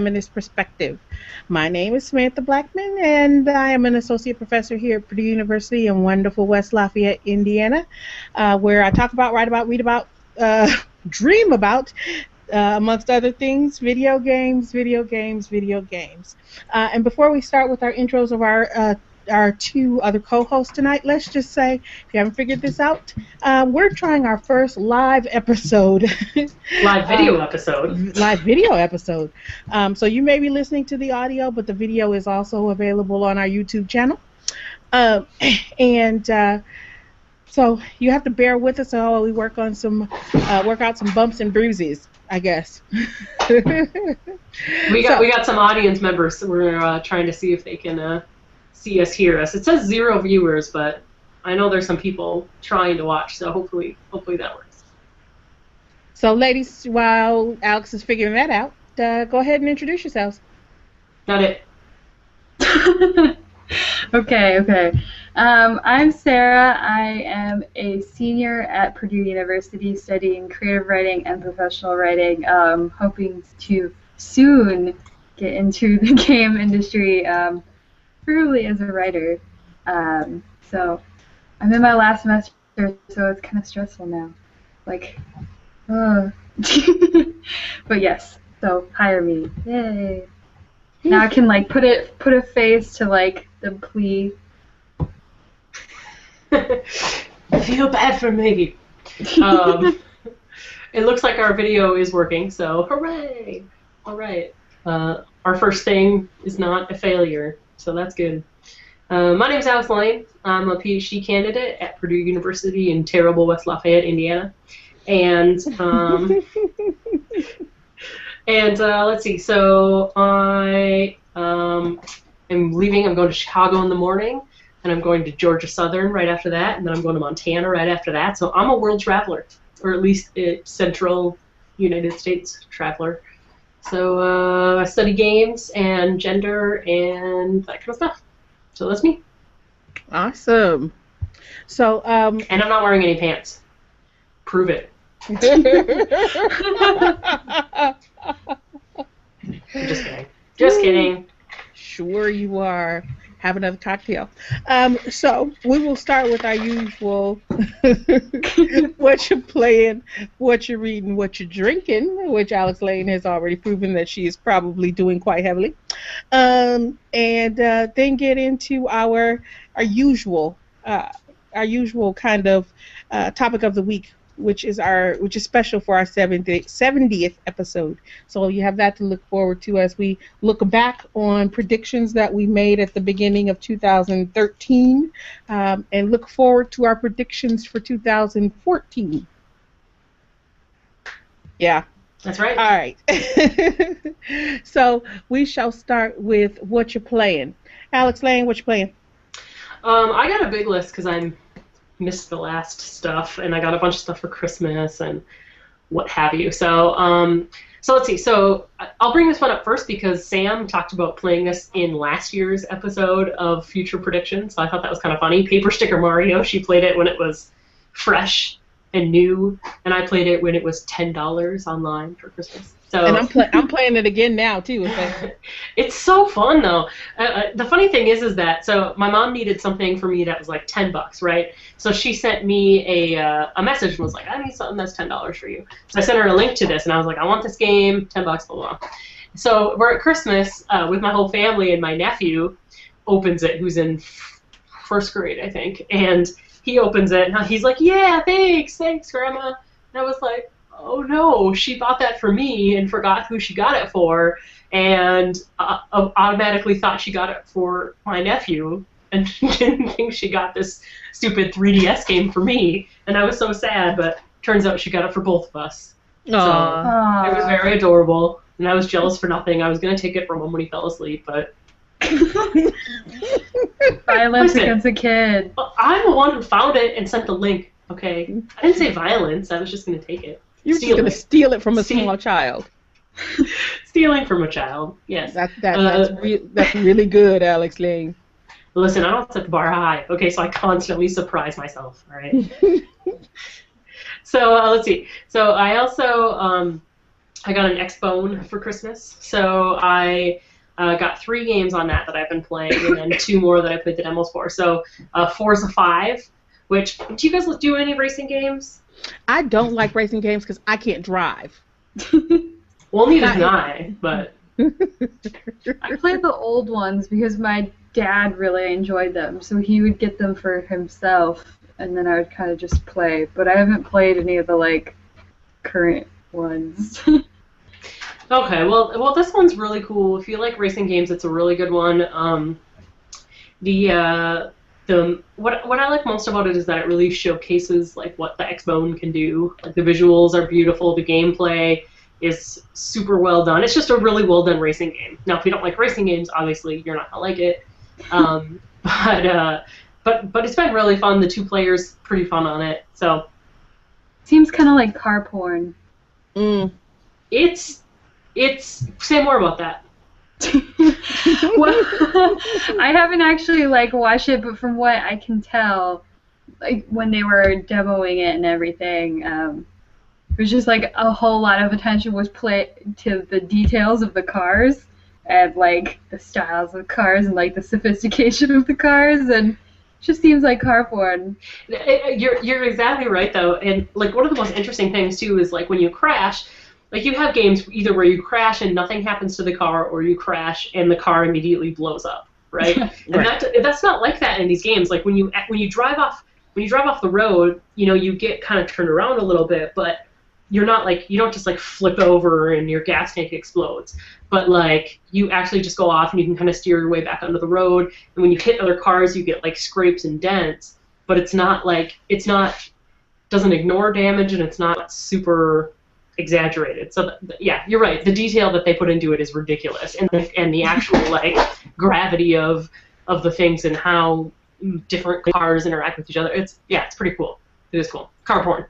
feminist perspective. My name is Samantha Blackmon, and I am an associate professor here at Purdue University in wonderful West Lafayette, Indiana, uh, where I talk about, write about, read about, uh, dream about uh, amongst other things, video games, video games, video games. Uh, and before we start with our intros of our uh, our two other co-hosts tonight, let's just say, if you haven't figured this out, uh, we're trying our first live episode. live video um, episode. Live video episode. Um, so you may be listening to the audio, but the video is also available on our YouTube channel. Uh, and uh, so you have to bear with us while we work on some, uh, work out some bumps and bruises. I guess. we got so, we got some audience members. we're uh, trying to see if they can uh, see us, hear us. It says zero viewers, but I know there's some people trying to watch, so hopefully hopefully that works. So, ladies, while Alex is figuring that out, uh, go ahead and introduce yourselves. Got it. okay, okay. Um, I'm Sarah. I am a senior at Purdue University studying creative writing and professional writing, um, hoping to soon get into the game industry, um, preferably as a writer. Um, so I'm in my last semester, so it's kind of stressful now. Like, uh. but yes, so hire me. Yay. Now I can like put it put a face to like the plea I feel bad for me. Um, it looks like our video is working, so hooray! All right. Uh, our first thing is not a failure, so that's good. Uh, my name is Alex Layne. I'm a PhD candidate at Purdue University in terrible West Lafayette, Indiana. And um, and uh, let's see. So I um, am leaving. I'm going to Chicago in the morning and I'm going to Georgia Southern right after that, and then I'm going to Montana right after that. So I'm a world traveler, or at least a central United States traveler. So uh, I study games and gender and that kind of stuff. So that's me. Awesome. So um, and I'm not wearing any pants. Prove it. just kidding. Just kidding. Sure you are have another cocktail. Um, so we will start with our usual what you're playing, what you're reading, what you're drinking, which Alex Layne has already proven that she is probably doing quite heavily, um, and uh, then get into our our usual uh, our usual kind of uh, topic of the week, which is our which is special for our 70th, 70th episode. So you have that to look forward to as we look back on predictions that we made at the beginning of 2013, um, and look forward to our predictions for 2014. Yeah. That's right. All right. so we shall start with what you're playing. Alex Layne, what you playing? Um, I got a big list because I'm missed the last stuff, and I got a bunch of stuff for Christmas and what have you. So, um, so let's see. So I'll bring this one up first because Sam talked about playing this in last year's episode of Future Predictions. So I thought that was kind of funny. Paper Sticker Mario. She played it when it was fresh and new, and I played it when it was ten dollars online for Christmas. So and I'm pl- I'm playing it again now too. it's so fun though. Uh, uh, the funny thing is, is that so my mom needed something for me that was like ten bucks, right? So she sent me a uh, a message and was like, I need something that's ten dollars for you. So I sent her a link to this, and I was like, I want this game, ten bucks, blah blah. So we're at Christmas uh, with my whole family, and my nephew opens it, who's in f- first grade, I think, and he opens it, and he's like, Yeah, thanks, thanks, Grandma. And I was like, oh no, she bought that for me and forgot who she got it for, and uh, automatically thought she got it for my nephew and didn't think she got this stupid 3DS game for me. And I was so sad, but turns out she got it for both of us. Aww. So it was very adorable, and I was jealous for nothing. I was gonna take it from him when he fell asleep, but. violence Listen, against a kid. I'm the one who found it and sent the link. Okay, I didn't say violence. I was just gonna take it. You're just going to steal it from a small child. Stealing from a child, yes. That, that, uh, that's, re- that's really good, Alex Layne. Listen, I don't set the bar high, okay, so I constantly surprise myself, all right? so uh, let's see. So I also um, I got an Xbone for Christmas, so I uh, got three games on that that I've been playing, and then two more that I played the demos for. So uh, Forza Five, which do you guys do any racing games? I don't like racing games because I can't drive. Well, neither can I, but I played the old ones because my dad really enjoyed them, so he would get them for himself, and then I would kind of just play. But I haven't played any of the like current ones. Okay, well, well, this one's really cool. If you like racing games, it's a really good one. Um, the uh, the what what I like most about it is that it really showcases like what the Xbone can do. Like the visuals are beautiful, the gameplay is super well done. It's just a really well done racing game. Now, if you don't like racing games, obviously you're not gonna like it. Um, but uh, but but it's been really fun. The two players pretty fun on it. So Seems kind of like car porn. Mm. it's it's say more about that. well, I haven't actually like watched it, but from what I can tell, like when they were demoing it and everything, um, it was just like a whole lot of attention was put to the details of the cars and like the styles of cars and like the sophistication of the cars and just seems like car porn. You're you're exactly right though, and like one of the most interesting things too is like when you crash, like you have games either where you crash and nothing happens to the car, or you crash and the car immediately blows up, right? And that that's not like that in these games. Like when you when you drive off when you drive off the road, you know you get kind of turned around a little bit, but you're not like you don't just like flip over and your gas tank explodes. But like you actually just go off and you can kind of steer your way back onto the road. And when you hit other cars, you get like scrapes and dents. But it's not like it's not doesn't ignore damage and it's not super exaggerated. So th- yeah, you're right. The detail that they put into it is ridiculous, and the, and the actual like gravity of of the things and how different cars interact with each other. It's yeah, it's pretty cool. It is cool. Car porn,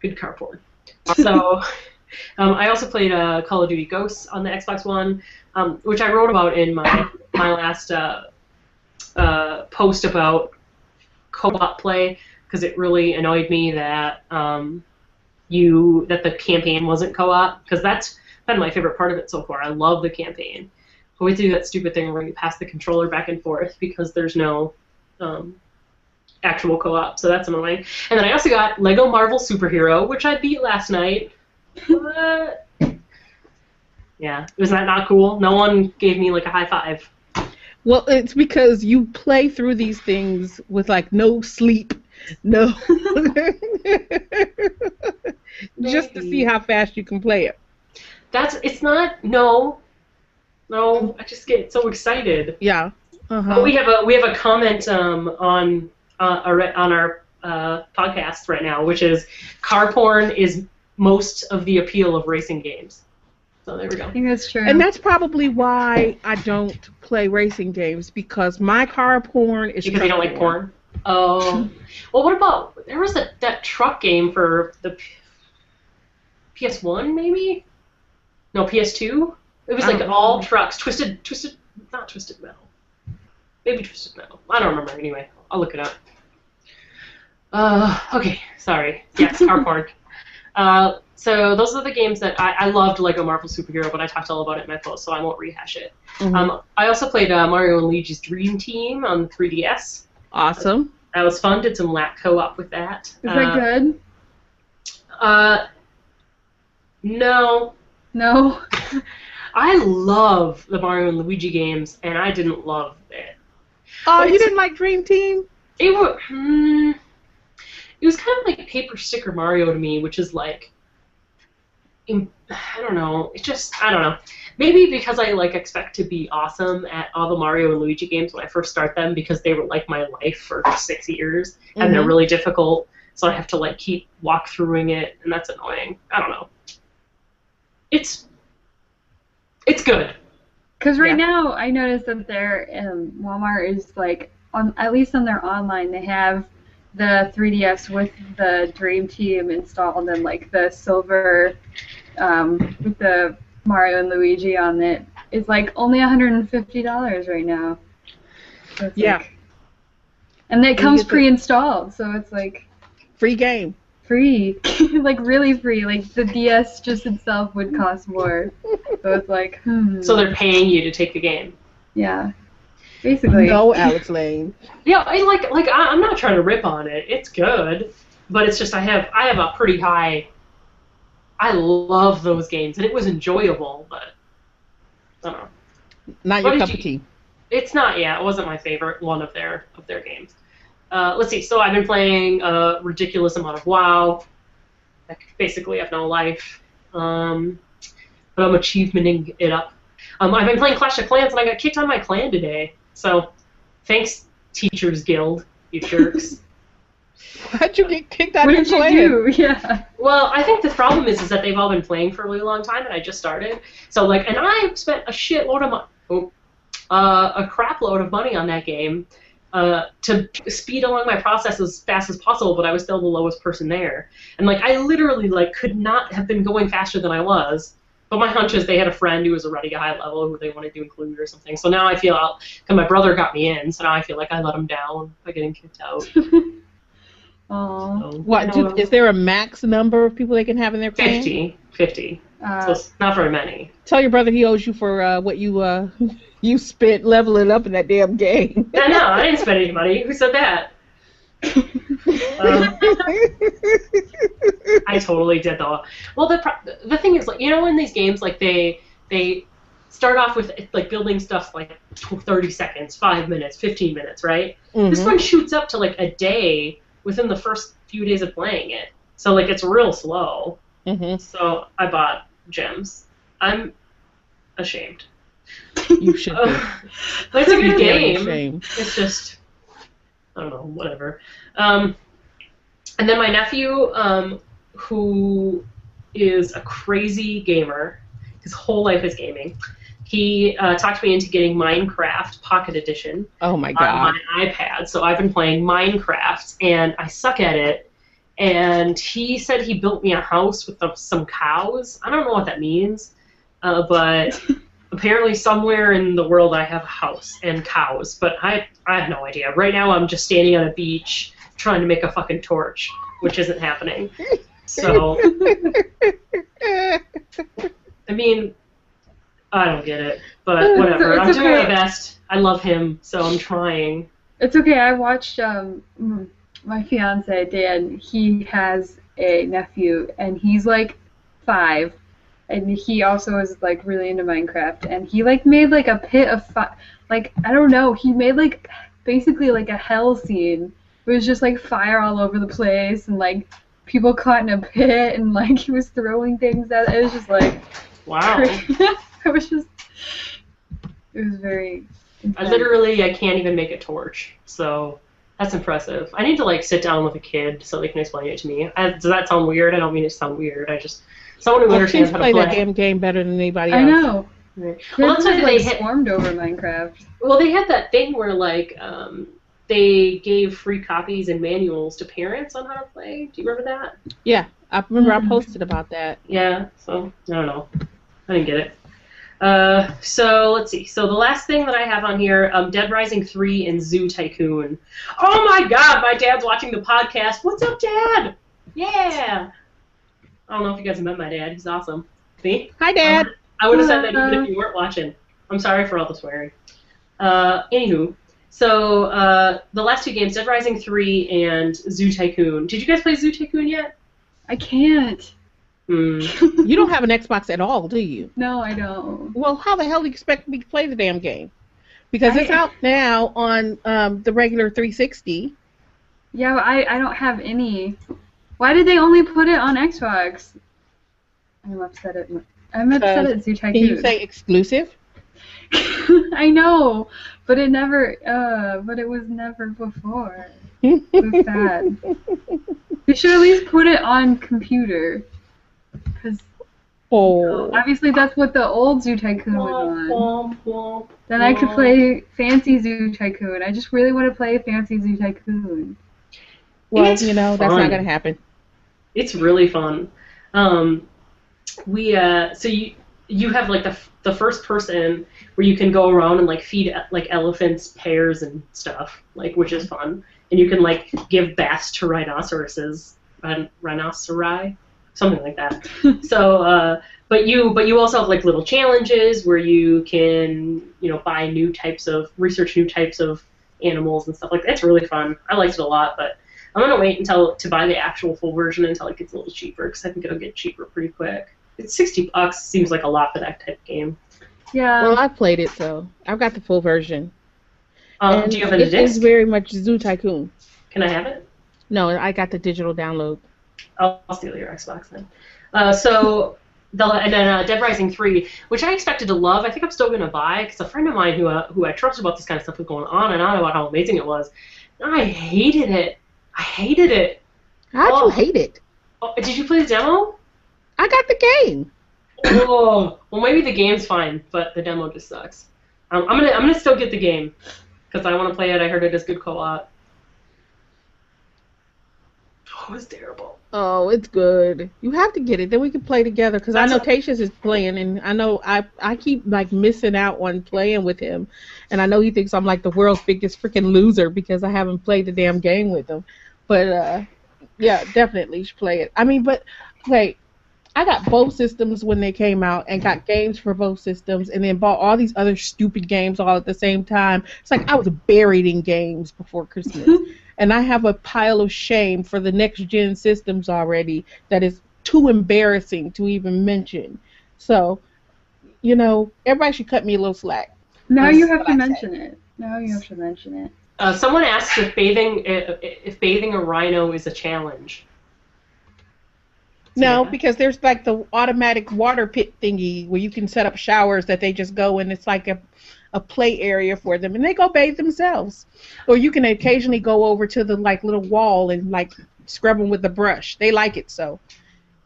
good car porn. So um, I also played uh, Call of Duty Ghosts on the Xbox One, um, which I wrote about in my my last uh, uh, post about co-op play because it really annoyed me that um, you that the campaign wasn't co-op because that's been my favorite part of it so far. I love the campaign. But we to do that stupid thing where you pass the controller back and forth because there's no um, actual co-op, so that's annoying. And then I also got Lego Marvel Superhero, which I beat last night. Yeah, was that not cool? No one gave me like a high five. Well, it's because you play through these things with like no sleep, no, just to see how fast you can play it. That's it's not no, no. I just get so excited. Yeah. Uh-huh. we have a we have a comment um, on uh, our, on our uh, podcast right now, which is car porn is most of the appeal of racing games. So there we go. I think that's true. And that's probably why I don't play racing games because my car porn is Because you don't like porn. Oh, well, what about there was a that truck game for the P- PS1 maybe? No, PS2. It was like don't all know. trucks, twisted, twisted, not twisted metal. Maybe twisted metal. I don't remember. Anyway, I'll look it up. Uh, okay, sorry. Yes, car porn. Uh, so those are the games that I, I loved Lego Marvel Superhero, but I talked all about it in my post, so I won't rehash it. Mhm. Um, I also played uh, Mario and Luigi's Dream Team on the 3DS. Awesome. That was fun. Did some lap co-op with that. Is that good? Uh, no, No. I love the Mario and Luigi games, and I didn't love it. Oh, But you didn't like Dream Team? It was, hmm, it was kind of like Paper Sticker Mario to me, which is like, I don't know. It just, I don't know. Maybe because I like expect to be awesome at all the Mario and Luigi games when I first start them because they were like my life for six years and they're Mhm. really difficult. So I have to like keep walk throughing it, and that's annoying. I don't know. It's it's good. Because right Yeah. now, I noticed that their um, Walmart is like on at least on their online, they have the 3DS with the Dream Team installed and like the silver um, with the Mario and Luigi on it is like only $150 right now. So Yeah. like- and it comes pre-installed, so it's like Free game. free, like really free. Like the DS just itself would cost more. So it's like, hmm. So they're paying you to take the game. yeah, basically. No, Alex Layne. Yeah, I like like I, I'm not trying to rip on it. It's good, but it's just I have I have a pretty high. I love those games, and it was enjoyable, but I don't know. Not What your cup you- of tea. It's not. Yeah, it wasn't my favorite one of their of their games. Uh, let's see. So I've been playing a ridiculous amount of WoW. I basically have no life, um, but I'm achievementing it up. Um, I've been playing Clash of Clans, and I got kicked on my clan today. So, thanks, Teachers Guild, you jerks. How'd you get kicked out what of did your you do? Yeah. Well, I think the problem is, is that they've all been playing for a really long time, and I just started. So like, and I spent a shitload of money, oh, uh, a crap load of money on that game, uh, to speed along my process as fast as possible. But I was still the lowest person there, and like, I literally like could not have been going faster than I was. But my hunch is they had a friend who was already a high level who they wanted to include or something. So now I feel out, because my brother got me in, so now I feel like I let him down by getting kicked out. Aw. So, What? do- is there a max number of people they can have in their clan? 50. 50. So Uh, it's not very many. Tell your brother he owes you for uh, what you uh, you spent leveling up in that damn game. I know, I didn't spend any money. Who said that? Um, I totally did though. Well, the pro- the thing is, like, you know, in these games, like they they start off with like building stuff like 30 seconds, five minutes, 15 minutes, right? This Mhm. one shoots up to like a day within the first few days of playing it. So like it's real slow. Mhm. So I bought gems. I'm ashamed. You should be. But it's a good game. shame. It's just, I don't know, whatever. Um, and then my nephew, um, who is a crazy gamer, his whole life is gaming. He uh, talked me into getting Minecraft Pocket Edition Oh my god! on my iPad. So I've been playing Minecraft, and I suck at it. And he said he built me a house with some cows. I don't know what that means, uh, but apparently somewhere in the world I have a house and cows. But I I have no idea. Right now I'm just standing on a beach trying to make a fucking torch, which isn't happening. So I mean, I don't get it, but It's- whatever. it's I'm doing my best. I love him, so I'm trying. It's okay. I watched um my fiance Dan. He has a nephew, and he's like five, and he also is like really into Minecraft. And he like made like a pit of fi- like I don't know. He made like basically like a hell scene. It was just like fire all over the place, and like people caught in a pit, and like he was throwing things at. It was just like Wow. it was just. It was very. I literally I can't even make a torch, so that's impressive. I need to like sit down with a kid so they can explain it to me. I, does that sound weird? I don't mean it to sound weird. I just someone who Well, understands kids how play to that play. damn game better than anybody else. I know. Right. Well, that's why they like hit. swarmed over Minecraft. Well, they had that thing where like um, they gave free copies and manuals to parents on how to play. Do you remember that? Yeah, I remember I Mhm. posted about that. Yeah. So I don't know. I didn't get it. Uh, so let's see. So the last thing that I have on here, um, Dead Rising 3 and Zoo Tycoon. Oh my God, my dad's watching the podcast. What's up, Dad? Yeah. I don't know if you guys have met my dad. He's awesome. See? Hi, Dad. I would have said that even if you weren't watching. I'm sorry for all the swearing. Uh, anywho, so uh, the last two games, Dead Rising 3 and Zoo Tycoon. Did you guys play Zoo Tycoon yet? I can't. Hmm. You don't have an Xbox at all, do you? No, I don't. Well, how the hell do you expect me to play the damn game? Because it's out now on um, the regular 360. Yeah, but I, I don't have any. Why did they only put it on Xbox? I'm upset at I'm upset Uh, at Zoo Can you say exclusive? I know, but it never. Uh, but it was never before. It's sad. They should at least put it on computer, because oh. obviously that's what the old Zoo Tycoon was Womp, on. womp, womp, Then I could play Fancy Zoo Tycoon. I just really want to play Fancy Zoo Tycoon. Well, It's you know, that's not going to happen. It's really fun. Um, we uh, so you you have like the f- the first person where you can go around and like feed like elephants pears and stuff like which is fun and you can like give baths to rhinoceroses rhin- rhinoceri, something like that. so, uh, but you but you also have like little challenges where you can you know buy new types of research new types of animals and stuff like that. It's really fun. I liked it a lot, but I'm gonna wait until to buy the actual full version until it gets a little cheaper because I think it'll get cheaper pretty quick. It's 60 bucks. Seems like a lot for that type of game. Yeah. Well, I played it, so I've got the full version. Um, And do you have it in it is very much Zoo Tycoon. Can I have it? No, I got the digital download. I'll, steal your Xbox then. Uh, so, the, and then uh, Dead Rising 3, which I expected to love. I think I'm still going to buy because a friend of mine who, uh, who I trust about this kind of stuff was going on and on about how amazing it was. I hated it. I hated it. How'd Oh. you hate it? Oh, did you play the demo? I got the game. oh, well maybe the game's fine, but the demo just sucks. Um, I'm gonna I'm gonna still get the game because I want to play it. I heard it is good co-op. Oh, it's terrible. Oh, it's good. You have to get it. Then we can play together. Cause I know Tatius is playing, and I know I I keep like missing out on playing with him, and I know he thinks I'm like the world's biggest freaking loser because I haven't played the damn game with him. But uh, yeah, definitely should play it. I mean, but wait, I got both systems when they came out, and got games for both systems, and then bought all these other stupid games all at the same time. It's like I was buried in games before Christmas and I have a pile of shame for the next gen systems already that is too embarrassing to even mention. So, you know, everybody should cut me a little slack. now That's you have to I mention it. Now you have to mention it. Uh, someone asked if bathing if, if bathing a rhino is a challenge. No, Yeah. because there's like the automatic water pit thingy where you can set up showers that they just go and It's like a a play area for them, and they go bathe themselves. Or you can occasionally go over to the like little wall and like scrub them with the brush. They like it so,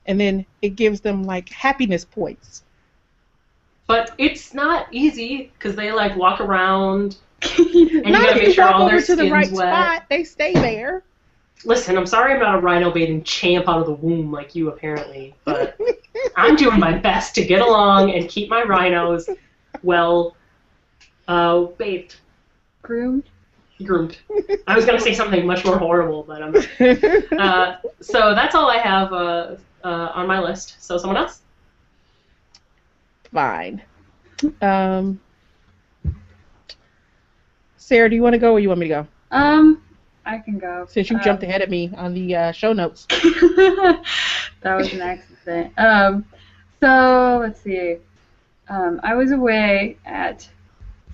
and then it gives them like happiness points. But it's not easy because they like walk around. And you Not gotta if make you sure all over their to the skin's right wet. spot, they stay there. Listen, I'm sorry I'm not a rhino bathing champ out of the womb like you apparently, but I'm doing my best to get along and keep my rhinos well uh, bathed, Groomed. groomed. I was gonna say something much more horrible, but I'm. Uh, so that's all I have uh, uh, on my list. So someone else? Fine. Um, Sarah, do you want to go or you want me to go? Um, I can go. Since you Um, jumped ahead of me on the uh, show notes. that was an accident. Um, so let's see. Um, I was away at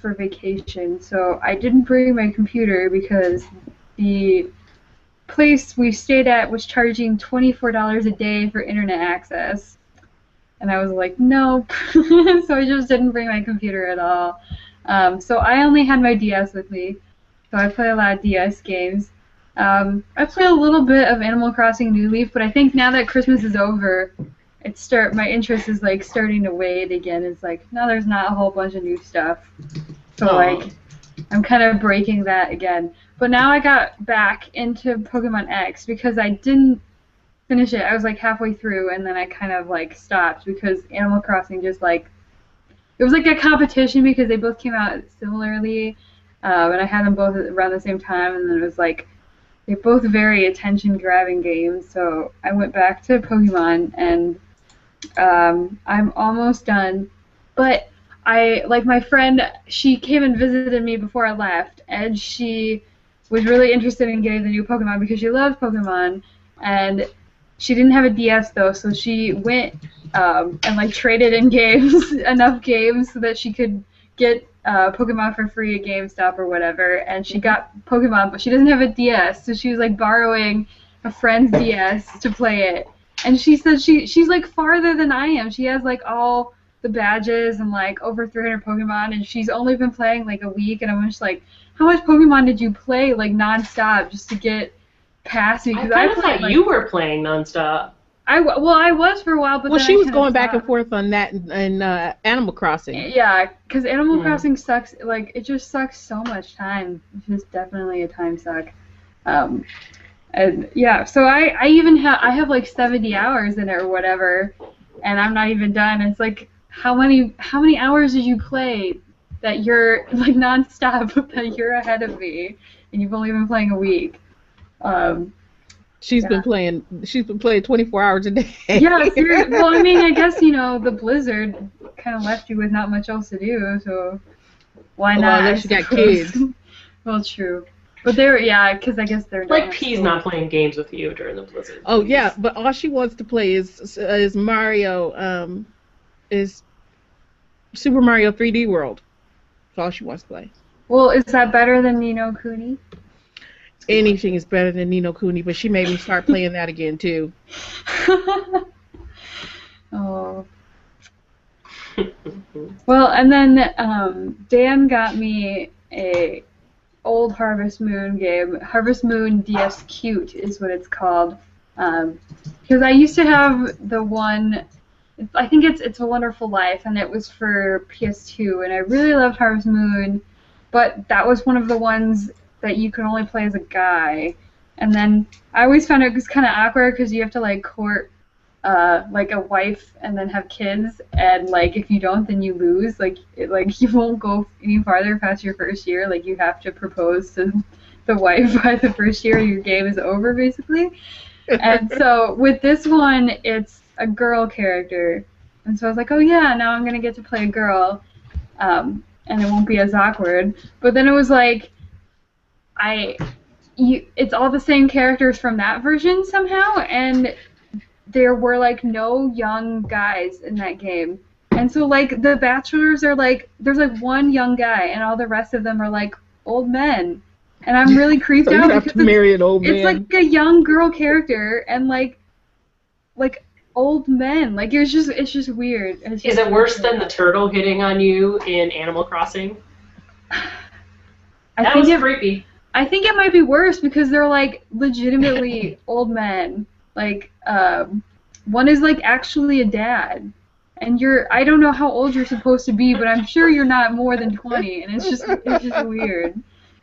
for vacation, so I didn't bring my computer because the place we stayed at was charging twenty four dollars a day for internet access, and I was like, nope. so I just didn't bring my computer at all. Um, so I only had my DS with me, so I play a lot of DS games. Um, I play a little bit of Animal Crossing New Leaf, but I think now that Christmas is over, it start my interest is like starting to wade again. It's like now there's not a whole bunch of new stuff, so like I'm kind of breaking that again. But now I got back into Pokemon X because I didn't finish it. I was like halfway through, and then I kind of like stopped because Animal Crossing just like it was like a competition because they both came out similarly, um, and I had them both around the same time, and then it was like they're both very attention grabbing games. So I went back to Pokemon, and um, I'm almost done. But I like my friend. She came and visited me before I left, and she was really interested in getting the new Pokemon because she loves Pokemon, and she didn't have a DS though, so she went um, and like traded in games enough games so that she could get uh, Pokemon for free at GameStop or whatever, and she got Pokemon, but she doesn't have a DS, so she was like borrowing a friend's DS to play it. And she said she she's like farther than I am. She has like all the badges and like over 300 Pokemon, and she's only been playing like a week. And I'm just like, how much Pokemon did you play like nonstop just to get past me? I Because kind I, of played thought like, you were playing nonstop. I w- well I was for a while, but well, then she I was kinda going back and forth on that and, and uh, Animal Crossing. Yeah, because Animal Hmm. Crossing sucks. Like it just sucks so much time. It's just definitely a time suck. Um, and yeah, so I I even have I have like 70 hours in it or whatever, and I'm not even done. It's like how many how many hours did you play that you're like nonstop that you're ahead of me, and you've only been playing a week. Um, She's Yeah. been playing. She's been playing 24 hours a day. Yeah, seriously. Well, I mean, I guess you know the blizzard kind of left you with not much else to do, so why Well, not? Unless you got kids. well, true. But they're yeah, because I guess they're Like not P's not playing games with you during the blizzard. Oh yeah, but all she wants to play is is Mario. Um, is Super Mario 3D World. That's all she wants to play. Well, is that better than Ni No Kuni? Anything is better than Ni No Kuni, but she made me start playing that again too. oh. Well, and then um, Dan got me a old Harvest Moon game. Harvest Moon DS Cute is what it's called. Um, because I used to have the one. I think it's it's a Wonderful Life, and it was for PS2, and I really loved Harvest Moon, but that was one of the ones that you could only play as a guy. And then I always found it was kind of awkward because you have to like court uh, like a wife and then have kids, and like if you don't, then you lose. Like it, like you won't go any farther past your first year. Like you have to propose to the wife by the first year. Your game is over, basically. and so with this one, it's a girl character, and so I was like, oh yeah, now I'm gonna get to play a girl, um, and it won't be as awkward. But then it was like, I, you, it's all the same characters from that version somehow, and there were like no young guys in that game. And so like the bachelors are like there's like one young guy and all the rest of them are like old men. And I'm really creeped So you out have because to it's, marry an old man. it's like a young girl character and like like old men. Like it's just it's just weird. It's Is it worse weird. than the turtle hitting on you in Animal Crossing? I That think was it, creepy. I think it might be worse because they're like legitimately old men. Like um, one is like actually a dad, and you're I don't know how old you're supposed to be, but I'm sure you're not more than 20, and it's just it's just weird.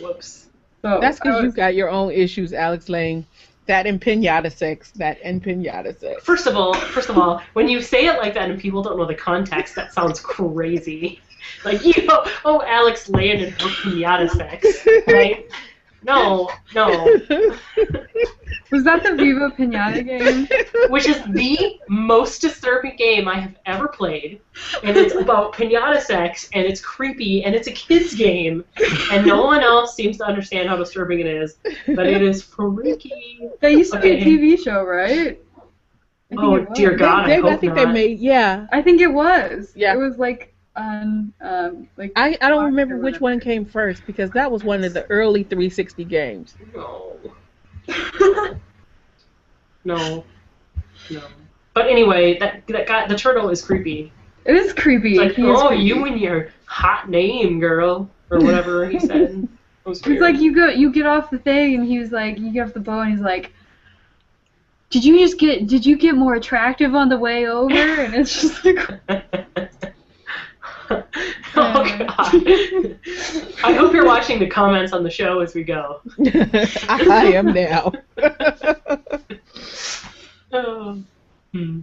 Whoops. so That's because you've got your own issues, Alex Layne. That and pinata sex. That and pinata sex. First of all, first of all, when you say it like that and people don't know the context, that sounds crazy. Like you know, oh Alex Layne and her pinata sex, right? No, no. was that the Viva Pinata game? Which is the most disturbing game I have ever played, and it's about pinata sex, and it's creepy, and it's a kids game, and no one else seems to understand how disturbing it is, but it is freaky. That used to be a TV show, right? I think Oh it was. dear God, they, I they- hope think not. they made yeah. I think it was. Yeah. It was like on um like I, I don't remember which one came first because that was one of the early 360 games. No. No. No. But anyway, that that guy, the turtle is creepy. It is creepy. It's like, He oh, creepy. you and your hot name, girl, or whatever he said. It was He's weird. like, you go, you get off the thing, and he was like, you get off the boat, and he's like, did you just get, did you get more attractive on the way over? And it's just like, oh god. I hope you're watching the comments on the show as we go. I am now. Oh. Hmm.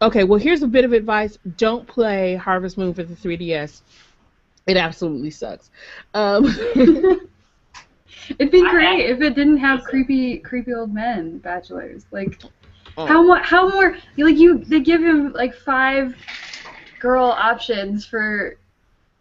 okay, well here's a bit of advice: don't play Harvest Moon for the 3DS. It absolutely sucks. Um, it'd be I- great if it didn't have creepy, creepy old men bachelors. Like, Oh. how more, how more, like you, they give him like five girl options for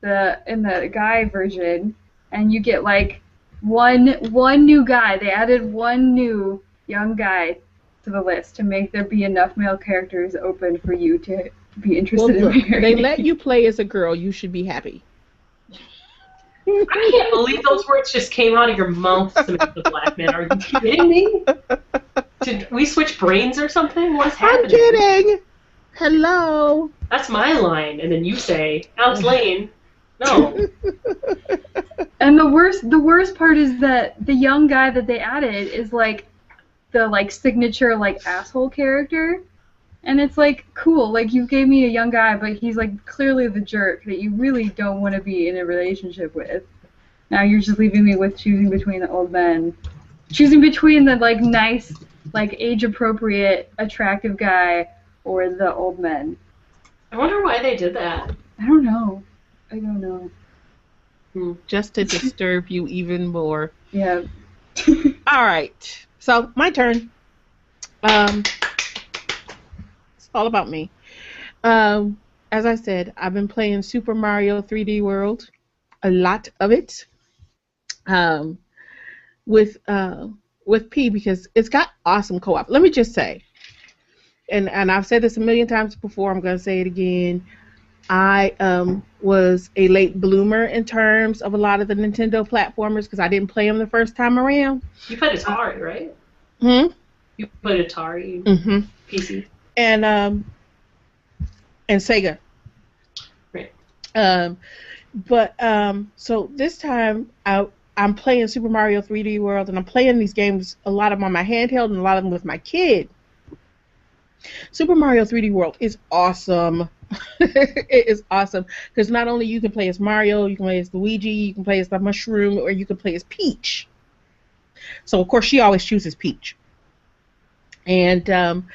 the in the guy version, and you get like one one new guy. They added one new young guy to the list to make there be enough male characters open for you to be interested look, in marrying. they let you play as a girl. You should be happy. I can't believe those words just came out of your mouth, Samantha Blackmon. Are you kidding me? Did we switch brains or something? What's happening? I'm kidding. Hello. That's my line, and then you say, Alex Layne. No. And the worst the worst part is that the young guy that they added is like the like signature like asshole character. And it's like cool, like you gave me a young guy, but he's like clearly the jerk that you really don't want to be in a relationship with. Now you're just leaving me with choosing between the old men. Choosing between the like nice, like age appropriate, attractive guy or the old men. I wonder why they did that. I don't know. I don't know. Just to disturb you even more. Yeah. All right. So my turn. Um, it's all about me. Um, as I said, I've been playing Super Mario 3D World, a lot of it. Um, with uh, with P because it's got awesome co-op. Let me just say, and and I've said this a million times before. I'm gonna say it again. I um, was a late bloomer in terms of a lot of the Nintendo platformers because I didn't play them the first time around. You played Atari, right? Hmm. You played Atari Mm-hmm. PC. And um. And Sega. Right. Um, but um, so this time I I'm playing Super Mario 3D World, and I'm playing these games a lot of them on my handheld and a lot of them with my kid. Super Mario 3D World is awesome. it is awesome because not only you can play as Mario, you can play as Luigi, you can play as the Mushroom, or you can play as Peach. So of course she always chooses Peach, and um,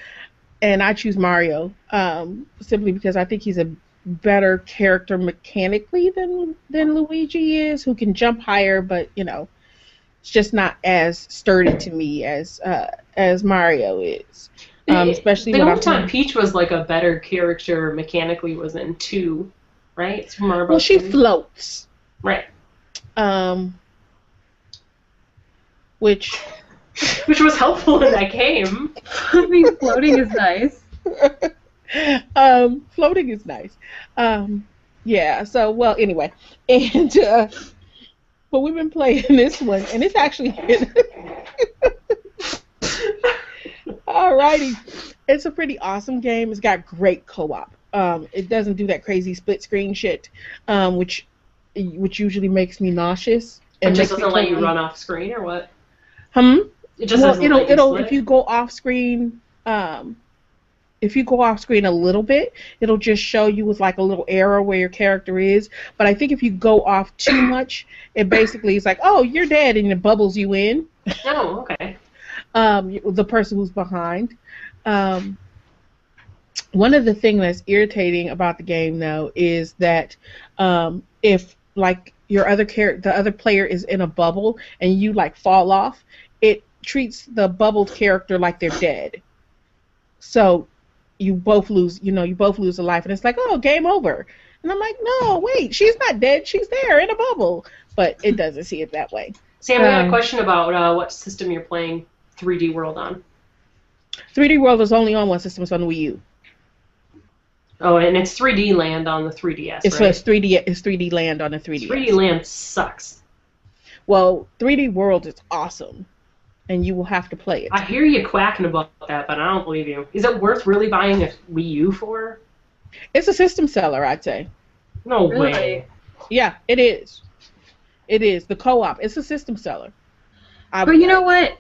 and I choose Mario um, simply because I think he's a better character mechanically than than Luigi is, who can jump higher, but you know, it's just not as sturdy to me as uh, as Mario is. Um, especially the when only I'm time Peach was like a better character mechanically was in two, right? Super Mario well, she 2. floats, right, um, which which was helpful in that game. I mean, floating is nice. um, floating is nice. Um, yeah. So well, anyway, and uh, but we've been playing this one, and it's actually. Alrighty, it's a pretty awesome game. It's got great co-op. Um, it doesn't do that crazy split screen shit, um, which which usually makes me nauseous. It just doesn't let you run off screen or what? Hmm. It just well, doesn't it'll let you it'll split? if you go off screen, um, if you go off screen a little bit, it'll just show you with like a little arrow where your character is. But I think if you go off too much, it basically is like, oh, you're dead, and it bubbles you in. Oh, okay. Um, the person who's behind. Um, one of the things that's irritating about the game though is that um, if like your other character, the other player is in a bubble and you like fall off, it treats the bubbled character like they're dead. So you both lose, you know, you both lose a life, and it's like, oh, game over. And I'm like, no, wait, she's not dead. She's there in a bubble, but it doesn't see it that way. Sam, I got a Um, question about uh, what system you're playing 3D World on. 3D World is only on one system, it's on the Wii U. Oh, and it's 3D Land on the 3DS, It's right? it's 3D it's 3D Land on the 3D. 3D Land sucks. Well, 3D World is awesome, and you will have to play it. I hear you quacking about that, but I don't believe you. Is it worth really buying a Wii U for? It's a system seller, I'd say. No Really? way. Yeah, it is. It is the co-op. It's a system seller. I, But you know what?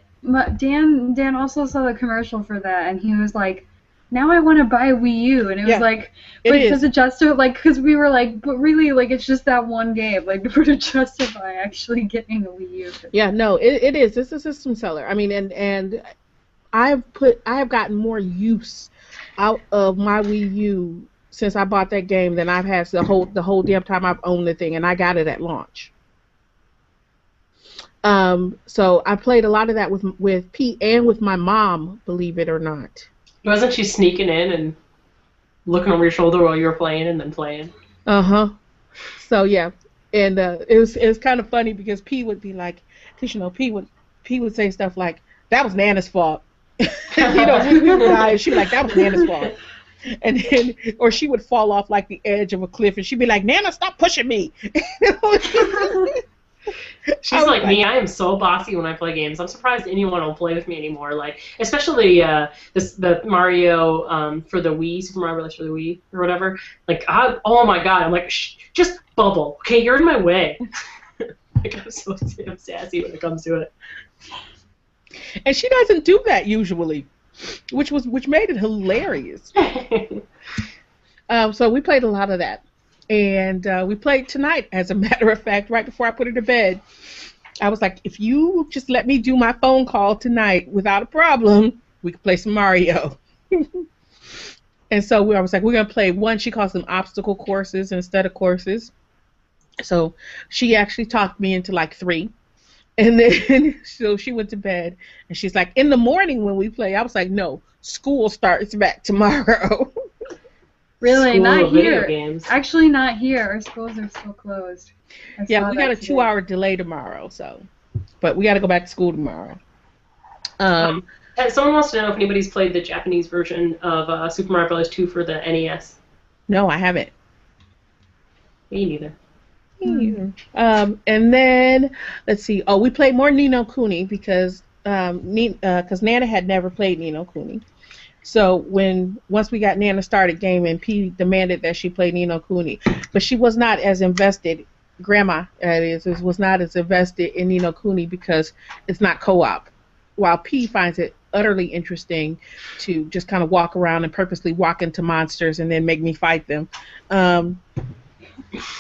Dan Dan also saw the commercial for that, and he was like, "Now I want to buy a Wii U," and it was like, it "But is. does it justify?" Like, because we were like, "But really, like, it's just that one game. Like, would it justify actually getting a Wii U?" Yeah, no, it, it is. It's a system seller. I mean, and and I've put I have gotten more use out of my Wii U since I bought that game than I've had the whole the whole damn time I've owned the thing, and I got it at launch. Um, so I played a lot of that with with Pete and with my mom, believe it or not. Wasn't she sneaking in and looking over your shoulder while you were playing and then playing? Uh huh. So yeah, and uh, it was it was kind of funny because Pete would be like, because you know P would P would say stuff like that was Nana's fault. you know, we, we would die, and she'd be like that was Nana's fault. And then, or she would fall off like the edge of a cliff, and she'd be like, "Nana, stop pushing me." She's like me. I am so bossy when I play games. I'm surprised anyone will play with me anymore. Like, especially uh, this the Mario um, for the Wii, Super Mario Bros. for the Wii or whatever. Like, I, oh my god, I'm like, Shh, just bubble. Okay, you're in my way. like, I'm so damn sassy when it comes to it. And she doesn't do that usually, which was which made it hilarious. Um, so we played a lot of that, and uh, we played tonight. As a matter of fact, right before I put her to bed, I was like, "If you just let me do my phone call tonight without a problem, we could play some Mario." and so we, I was like, "We're gonna play one." She calls them obstacle courses instead of courses. So she actually talked me into like three. And then so she went to bed, and she's like, in the morning when we play, I was like, no, school starts back tomorrow. Really, School not here. games. Actually, not here. Our schools are still closed. I yeah, we got a today. two-hour delay tomorrow, so, but we got to go back to school tomorrow. Um, Uh, someone wants to know if anybody's played the Japanese version of uh, Super Mario Bros. 2 for the NES. no, I haven't. Me neither. Me neither. Um, and then let's see. Oh, we played more Ni No Kuni because um, because Nana had never played Ni No Kuni. So when once we got Nana started gaming, P demanded that she play Ni No Kuni, but she was not as invested. Grandma, that is, was not as invested in Ni No Kuni because it's not co-op. While P finds it utterly interesting to just kind of walk around and purposely walk into monsters and then make me fight them. Um,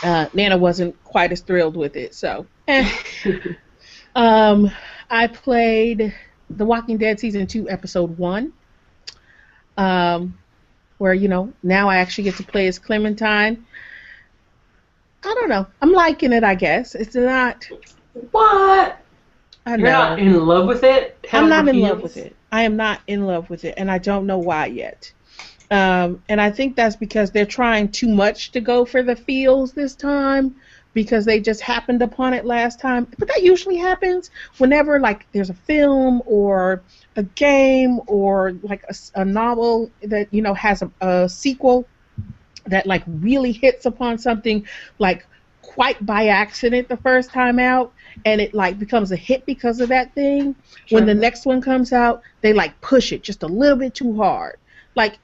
uh, Nana wasn't quite as thrilled with it. So, eh. um, I played The Walking Dead season two, episode one, um, where you know now I actually get to play as Clementine. I don't know. I'm liking it. I guess it's not. What? I You're not in love with it? I'm not in love with it. I am not in love with it, and I don't know why yet. Um, and I think that's because they're trying too much to go for the feels this time because they just happened upon it last time. But that usually happens whenever like there's a film or a game or like a novel that you know has a, a sequel that like really hits upon something like quite by accident the first time out and it like becomes a hit because of that thing. When the next one comes out they like push it just a little bit too hard. Like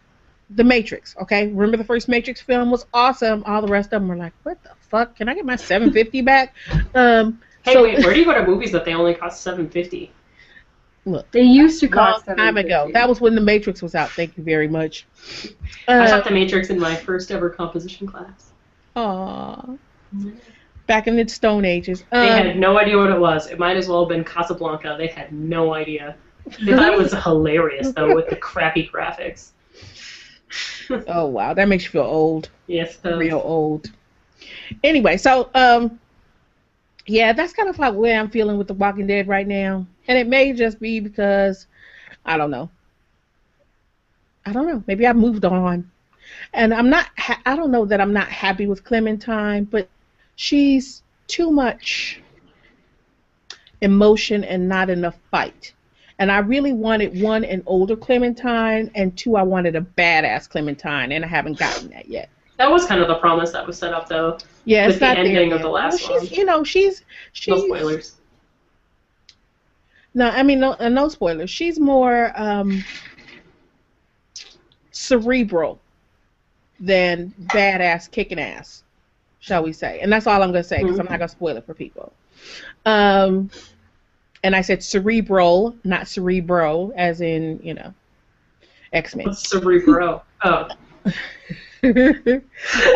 the matrix okay? Remember the first matrix film was awesome. All the rest of them were like what the fuck can i get my 750 back um Hey, so wait, where do you go to movies that they only cost seven fifty? look They used to long cost time ago that was when the matrix was out thank you very much I uh, taught The Matrix in my first ever composition class. aw. back in the stone ages They um, had no idea what it was. It might as well have been Casablanca. They had no idea. They thought it was hilarious though with the crappy graphics. oh wow that makes you feel old Yes, it does. real old. Anyway, so um, yeah, that's kind of like where I'm feeling with The Walking Dead right now, and it may just be because I don't know. I don't know. Maybe I've moved on, and I'm not. Ha- I don't know that I'm not happy with Clementine, but she's too much emotion and not enough fight. And I really wanted one an older Clementine, and two I wanted a badass Clementine, and I haven't gotten that yet. That was kind of the promise that was set up though. Yeah, with it's the ending of the last well, she's, one. You know, she's she's No spoilers. No, I mean no, uh, no spoilers. She's more um, cerebral than badass kicking ass, shall we say? And that's all I'm gonna say because I'm not gonna spoil it for people. Um, and I said cerebral, not cerebro, as in you know, X Men. Cerebro. Oh,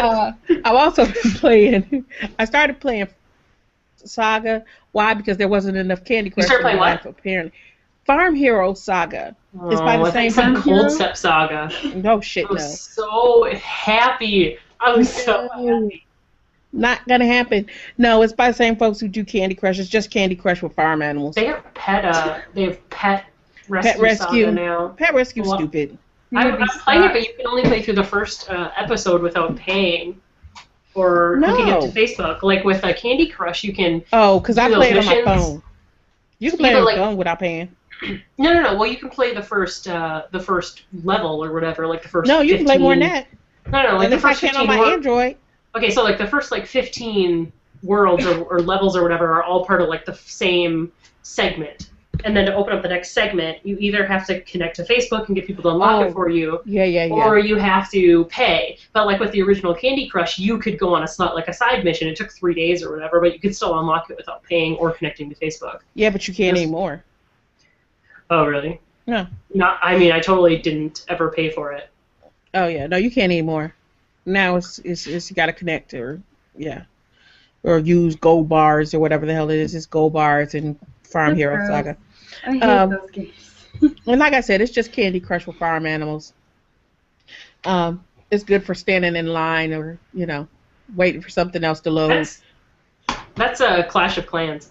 uh, I've also been playing. I started playing Saga. Why? Because there wasn't enough Candy Crush. in my playing life, apparently. Farm Hero Saga. It's by the oh, same some company? Cold Step Saga. No shit, I no. so happy. I was so happy. Not gonna happen. No, it's by the same folks who do Candy Crush. It's just Candy Crush with farm animals. They have pet. Uh, they have pet rescue, Rescue. Saga now. Pet Rescue stupid. I, You'd be I'm playing it, but you can only play through the first uh, episode without paying or hooking No. up to Facebook. Like with uh, Candy Crush, you can. Oh, because I Do play it on my phone. You can play it on like- phone without paying. No, no, no. Well, you can play the first, uh, the first level or whatever, like the first. No, you can play more than 15 that. No, no, like and the if I first can 15 on my wor- Android. Okay, so like the first like 15 worlds or, or levels or whatever are all part of like the same segment. And then to open up the next segment, you either have to connect to Facebook and get people to unlock Oh. it for you, Yeah, yeah, yeah. or you have to pay. But like with the original Candy Crush, you could go on a slot like a side mission. It took three days or whatever, but you could still unlock it without paying or connecting to Facebook. yeah, but you can't anymore. Oh, really? No. Not. I mean, I totally didn't ever pay for it. Oh yeah, no, you can't anymore. Now it's it's, it's you got to connect or yeah, or use gold bars or whatever the hell it is. It's gold bars and Farm That's Hero gross. Saga. I hate Um, those games. And like I said, it's just Candy Crush with farm animals. Um, it's good for standing in line or you know, waiting for something else to load. That's that's a Clash of Clans.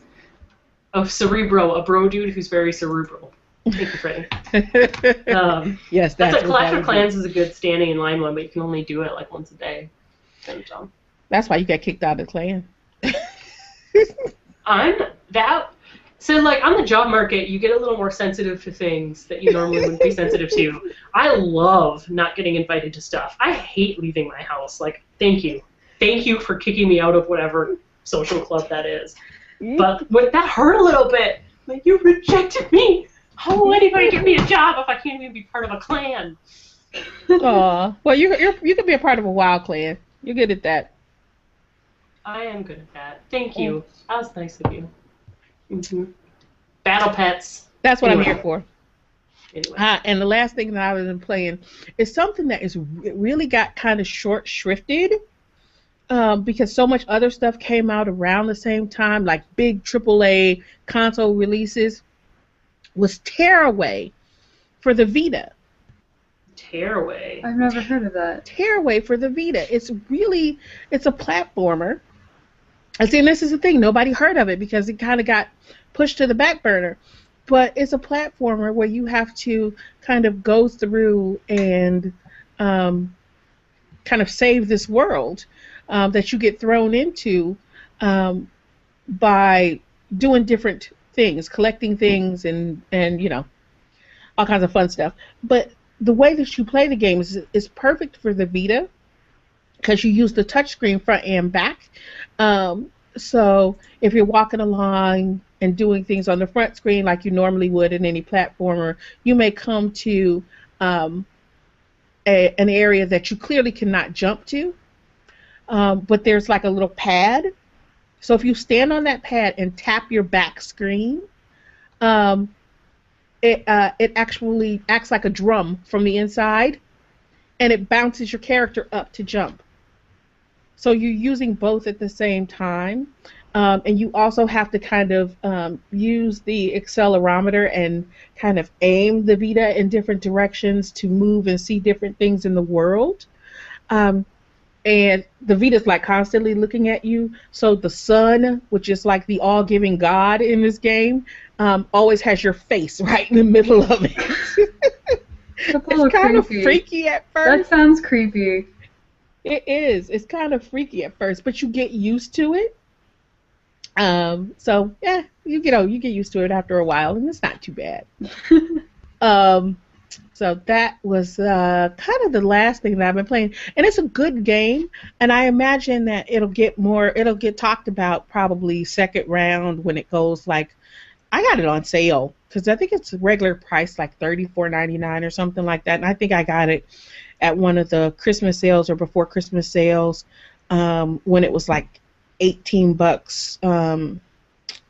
a cerebro, a bro dude who's very cerebral. Thank you, Freddie. Um, yes, that's, that's a what Clash that of. Clans is a good standing in line one, but you can only do it like once a day. Kind of dumb. That's why you got kicked out of the clan. I'm that. So like on the job market, you get a little more sensitive to things that you normally wouldn't be sensitive to. I love not getting invited to stuff. I hate leaving my house. Like, thank you, thank you for kicking me out of whatever social club that is. But what, that hurt a little bit. Like you rejected me. How will anybody give me a job if I can't even be part of a clan? Aw. Well, you you're, you could be a part of a wild clan. You're good at that. I am good at that. Thank you. That was nice of you. Hmm Battle pets. That's what I'm here for. Anyway. Uh, and the last thing that I was playing is something that is it really got kind of short shrifted um, because so much other stuff came out around the same time, like big AAA console releases. Was Tearaway for the Vita? Tearaway. I've never heard of that. Tearaway for the Vita. It's really it's a platformer. I see, and this is the thing. Nobody heard of it because it kind of got pushed to the back burner. But it's a platformer where you have to kind of go through and um, kind of save this world um, that you get thrown into um, by doing different things, collecting things, and and you know all kinds of fun stuff. But the way that you play the game is is perfect for the Vita because you use the touchscreen front and back. Um, so if you're walking along and doing things on the front screen like you normally would in any platformer, you may come to um, a, an area that you clearly cannot jump to, um, but there's like a little pad. So if you stand on that pad and tap your back screen, um, it uh, it actually acts like a drum from the inside, and it bounces your character up to jump. So you're using both at the same time, um, and you also have to kind of um, use the accelerometer and kind of aim the Vita in different directions to move and see different things in the world. Um, and the Vita's like constantly looking at you. So the sun, which is like the all-giving God in this game, um, always has your face right in the middle of it. It's kind of freaky at first. That sounds creepy. It is. It's kind of freaky at first, but you get used to it. Um, so yeah, you you know you get used to it after a while, and it's not too bad. Um, so that was uh, kind of the last thing that I've been playing, and it's a good game. And I imagine that it'll get more, it'll get talked about probably second round when it goes like, I got it on sale because I think it's regular price like thirty four ninety nine or something like that, and I think I got it at one of the Christmas sales or before Christmas sales um, when it was like eighteen bucks. Um,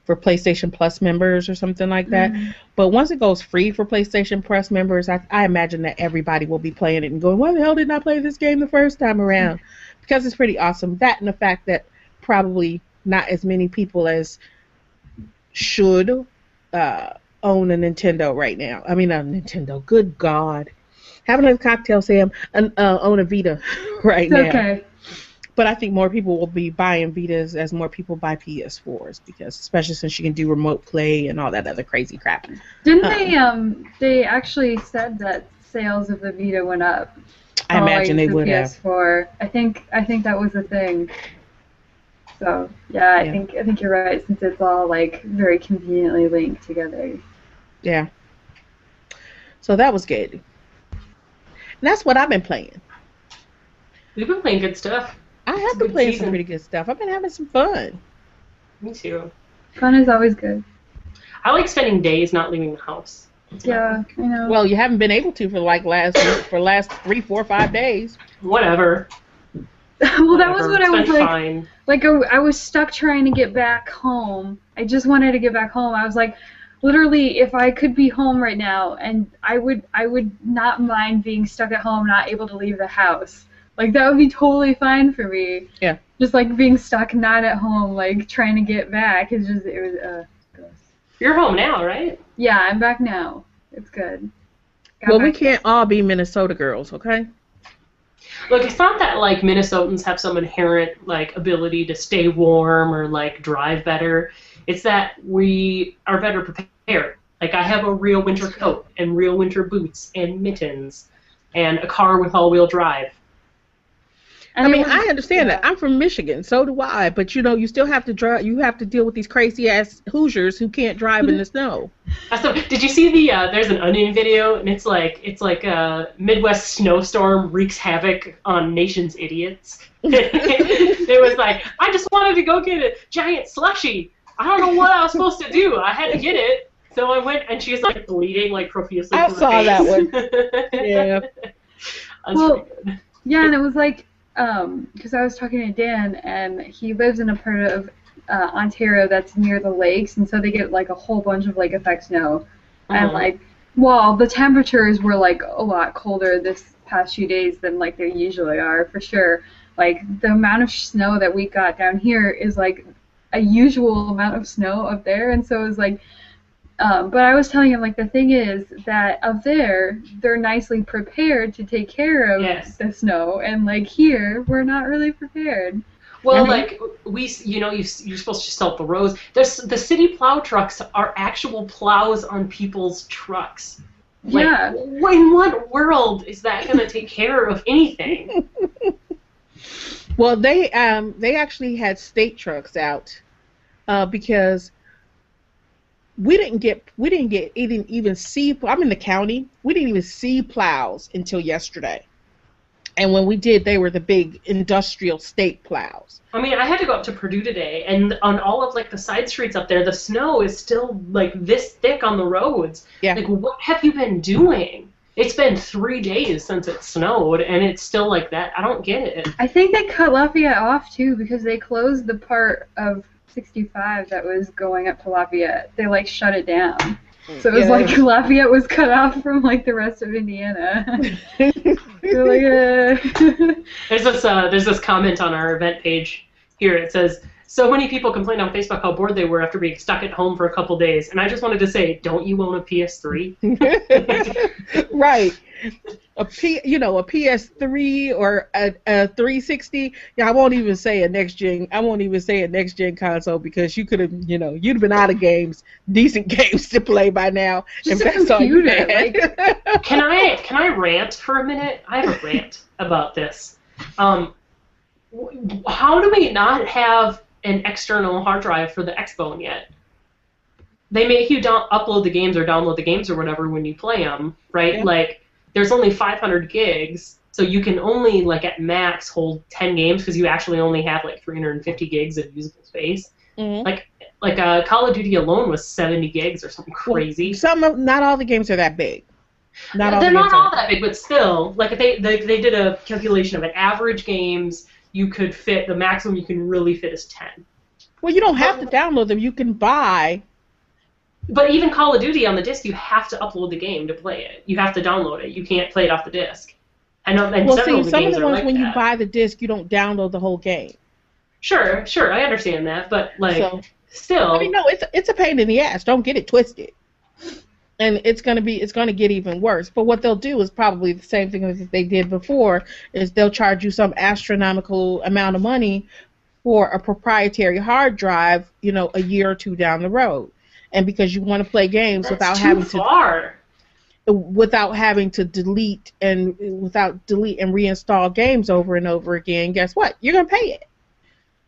for PlayStation Plus members or something like that. But once it goes free for PlayStation Plus members, I, I imagine that everybody will be playing it and going, "Why the hell didn't I play this game the first time around?" Because it's pretty awesome. That and the fact that probably not as many people as should uh, own a Nintendo right now. I mean, a Nintendo. Good God, having a cocktail, Sam, and uh, own a Vita right It's now. okay. But I think more people will be buying Vitas as more people buy PS4s because, especially since you can do remote play and all that other crazy crap. Didn't Uh. they? Um, they actually said that sales of the Vita went up. I imagine they following would have. PS4. I think. I think that was a thing. So yeah, I Yeah. think I think you're right since it's all like very conveniently linked together. Yeah. So that was good. And that's what I've been playing. We've been playing good stuff. I have been good playing some pretty good stuff. I've been having some fun. Me too. Fun is always good. I like spending days not leaving the house. Yeah, I know. Well, you haven't been able to for like last for last three, four, five days. Whatever. well, that was Whatever. what I was like. Fine. Like I, I was stuck trying to get back home. I just wanted to get back home. I was like, literally, if I could be home right now, and I would, I would not mind being stuck at home, not able to leave the house. Like that would be totally fine for me. Yeah. Just like being stuck, not at home, like trying to get back. It's just, it was, uh, gross. You're home now, right? Yeah, I'm back now. It's good. Got well, we can't all be Minnesota girls, okay? Look, it's not that like Minnesotans have some inherent like ability to stay warm or like drive better. It's that we are better prepared. Like I have a real winter coat and real winter boots and mittens and a car with all-wheel drive. I mean, I understand that. I'm from Michigan, so do I. But you know, you still have to drive. You have to deal with these crazy ass Hoosiers who can't drive in the snow. So, did you see the? Uh, there's an Onion video, and it's like it's like a Midwest snowstorm wreaks havoc on nation's idiots. it was like I just wanted to go get a giant slushy. I don't know what I was supposed to do. I had to get it, so I went, and she's like bleeding like profusely. I saw face. that one. Yeah. Well. Yeah, and it was like, um, because I was talking to Dan, and he lives in a part of uh, Ontario that's near the lakes, and so they get like a whole bunch of lake effect snow, and Mhm. like, well, the temperatures were like a lot colder this past few days than like they usually are for sure. Like the amount of snow that we got down here is like a usual amount of snow up there, and so it was like. Um, but I was telling him like the thing is that up there they're nicely prepared to take care of Yes. the snow, and like here we're not really prepared. Well, like we, you know, you, you're supposed to salt the roads. There's the city plow trucks are actual plows on people's trucks. Like, Yeah. In what world is that going to take care of anything? Well, they um they actually had state trucks out, uh, because we didn't get we didn't get even even see I'm in the county we didn't even see plows until yesterday, and when we did they were the big industrial state plows. I mean, I had to go up to Purdue today, and on all of like the side streets up there, the snow is still like this thick on the roads. Yeah. Like, what have you been doing? It's been three days since it snowed, and it's still like that. I don't get it. I think they cut Lafayette off too because they closed the part of 65 that was going up to Lafayette. They like shut it down. So it was Yeah. like Lafayette was cut off from like the rest of Indiana. They're like, uh... There's this uh, there's this comment on our event page here. It says, "So many people complained on Facebook how bored they were after being stuck at home for a couple days." And I just wanted to say, don't you own a PS3? right. A P, you know, a PS3 or a, a 360. Yeah, I won't even say a next gen. I won't even say a next gen console because you could have, you know, you'd have been out of games, decent games to play by now. Just if a that's all you had. Can I can I rant for a minute? I have a rant about this. Um, how do we not have an external hard drive for the Xbone yet? They make you down, upload the games or download the games or whatever when you play them, right? Yeah. Like there's only 500 gigs, so you can only like at max hold 10 games because you actually only have like 350 gigs of usable space. Mhm. Like uh, Call of Duty alone was 70 gigs or something Well, crazy. Some, not all the games are that big. Not all They're the not all that big, but still, like they, they they did a calculation of an Average games you could fit the maximum you can really fit is 10. Well, you don't have to download them. You can buy. But even Call of Duty on the disc, you have to upload the game to play it. You have to download it. You can't play it off the disc. I know, and Well, several see, of the some of the ones like when you buy the disc, you don't download the whole game. Sure, sure, I understand that, but like so, still, I mean, no, it's it's a pain in the ass. Don't get it twisted. And it's gonna be it's gonna get even worse. But what they'll do is probably the same thing as they did before. Is they'll charge you some astronomical amount of money for a proprietary hard drive, you know, a year or two down the road. And because you want to play games that's without having to far. without having to delete and without delete and reinstall games over and over again, guess what? You're gonna pay it.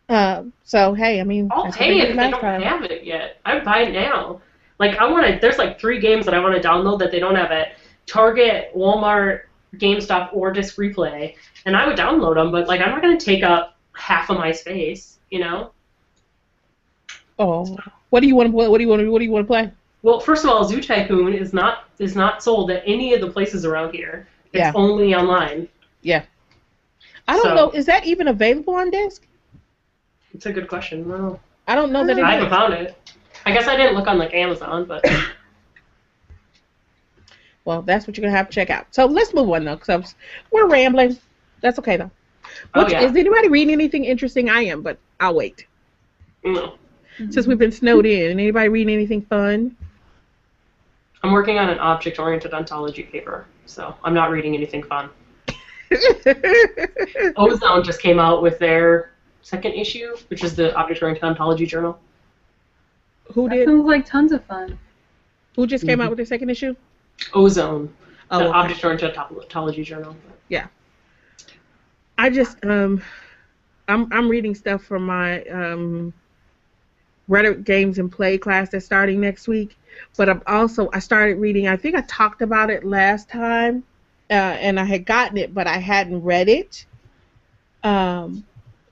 Um, so hey, I mean, I'll pay it. If they don't have it yet. I would buy it now. Like I want to. There's like three games that I want to download that they don't have at Target, Walmart, GameStop, or Disc Replay, and I would download them. But like I'm not going to take up half of my space. You know. Oh, what do you want to play? What do you want to? What do you want to play? Well, first of all, Zoo Tycoon is not is not sold at any of the places around here. It's Yeah. only online. Yeah. I don't So- know. Is that even available on disc? It's a good question. No, I don't know that it I haven't found it. I guess I didn't look on like Amazon, but Well, that's what you're gonna have to check out. So let's move on though, because we're rambling. That's okay though. Oh, yeah. Is anybody reading anything interesting? I am, but I'll wait. no. Since we've been snowed in, anybody reading anything fun? I'm working on an object-oriented ontology paper, so I'm not reading anything fun. O-Zone just came out with their second issue, which is the Object-Oriented Ontology Journal. Who That did? sounds like tons of fun. Who just came out with their second issue? O-Zone, Oh, the okay. Object-Oriented Ontology Journal. Yeah. I just um, I'm I'm reading stuff from my um, Reddit games and play class that's starting next week. But I'm also I started reading. I think I talked about it last time, uh, and I had gotten it, but I hadn't read it. Um,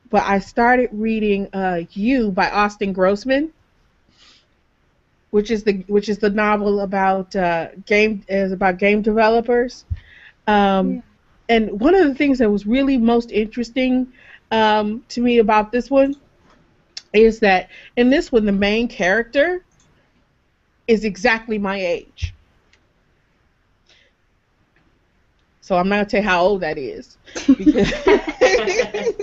but I started reading uh, "You" by Austin Grossman, which is the which is the novel about uh, game is about game developers. Um, Yeah. And one of the things that was really most interesting um, to me about this one is that in this one the main character is exactly my age. So I'm not gonna tell you how old that is.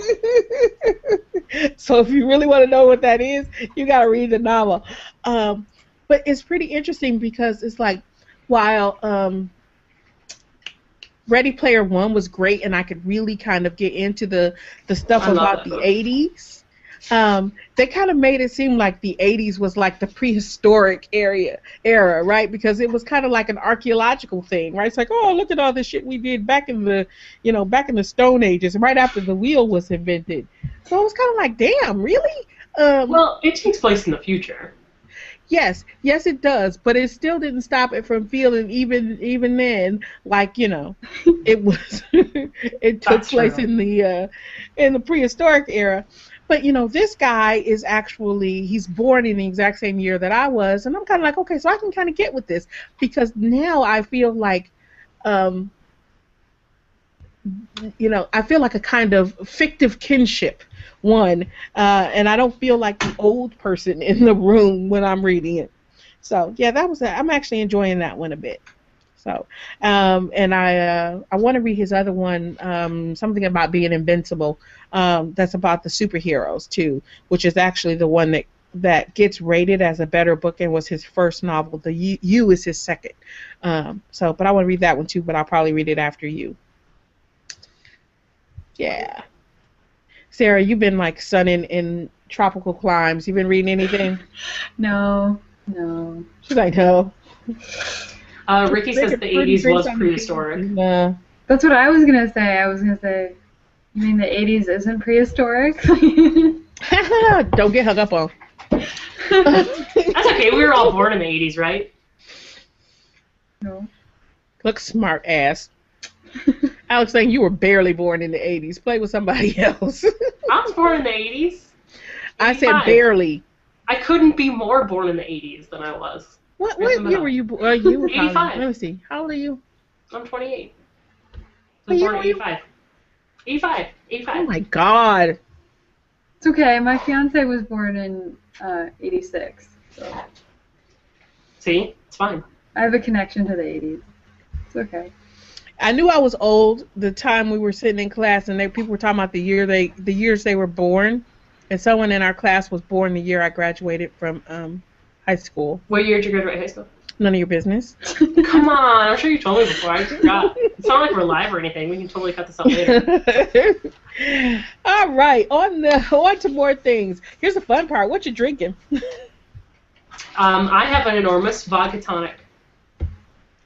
So if you really want to know what that is, you got to read the novel. Um, but it's pretty interesting because it's like while um, Ready Player One was great, and I could really kind of get into the the stuff I about the book. '80s. Um, they kind of made it seem like the '80s was like the prehistoric area era, right? Because it was kind of like an archaeological thing, right? It's like, oh, look at all the shit we did back in the, you know, back in the Stone Ages, right after the wheel was invented. So it was kind of like, damn, really? Um, Well, it takes place in the future. Yes, yes, it does, but it still didn't stop it from feeling even even then like you know it was it took That's place true. in the uh, in the prehistoric era. But you know, this guy is actually he's born in the exact same year that I was, and I'm kind of like, okay, so I can kind of get with this because now I feel like, um, you know, I feel like a kind of fictive kinship one, uh, and I don't feel like the old person in the room when I'm reading it. So yeah, that was. I'm actually enjoying that one a bit. So, um, and I uh, I want to read his other one, um, something about being invincible. Um, that's about the superheroes too, which is actually the one that that gets rated as a better book and was his first novel. The U, U is his second. Um, so, but I want to read that one too, but I'll probably read it after you. Yeah. Sarah, you've been like sunning in tropical climes. You've been reading anything? No, no. She's like, no. Uh, Ricky says the Make it pretty 80s was based on the prehistoric. Yeah. That's what I was gonna say. I was gonna say, you mean the '80s isn't prehistoric? Don't get hung up on. That's okay. We were all born in the 80s, right? no. Look smart ass. Alex saying you were barely born in the 80s. Play with somebody else. I was born in the 80s. I said 85. barely. I couldn't be more born in the 80s than I was. What, Where's what year were you born? Uh, you were probably- 85. Let me see. How old are you? I'm 28. I What was year born in were you? 85. 85. 85. Oh my god. It's okay. My fiance was born in uh, '86, so See? It's fine. I have a connection to the '80s. It's okay. I knew I was old the time we were sitting in class and they people were talking about the year they the years they were born. And someone in our class was born the year I graduated from um, high school. What year did you graduate high school? None of your business. Come on. I'm sure you told me before. I forgot. It's not like we're live or anything. We can totally cut this out later. All right, on the on to more things. Here's the fun part. What you drinking? Um, I have an enormous vodka tonic.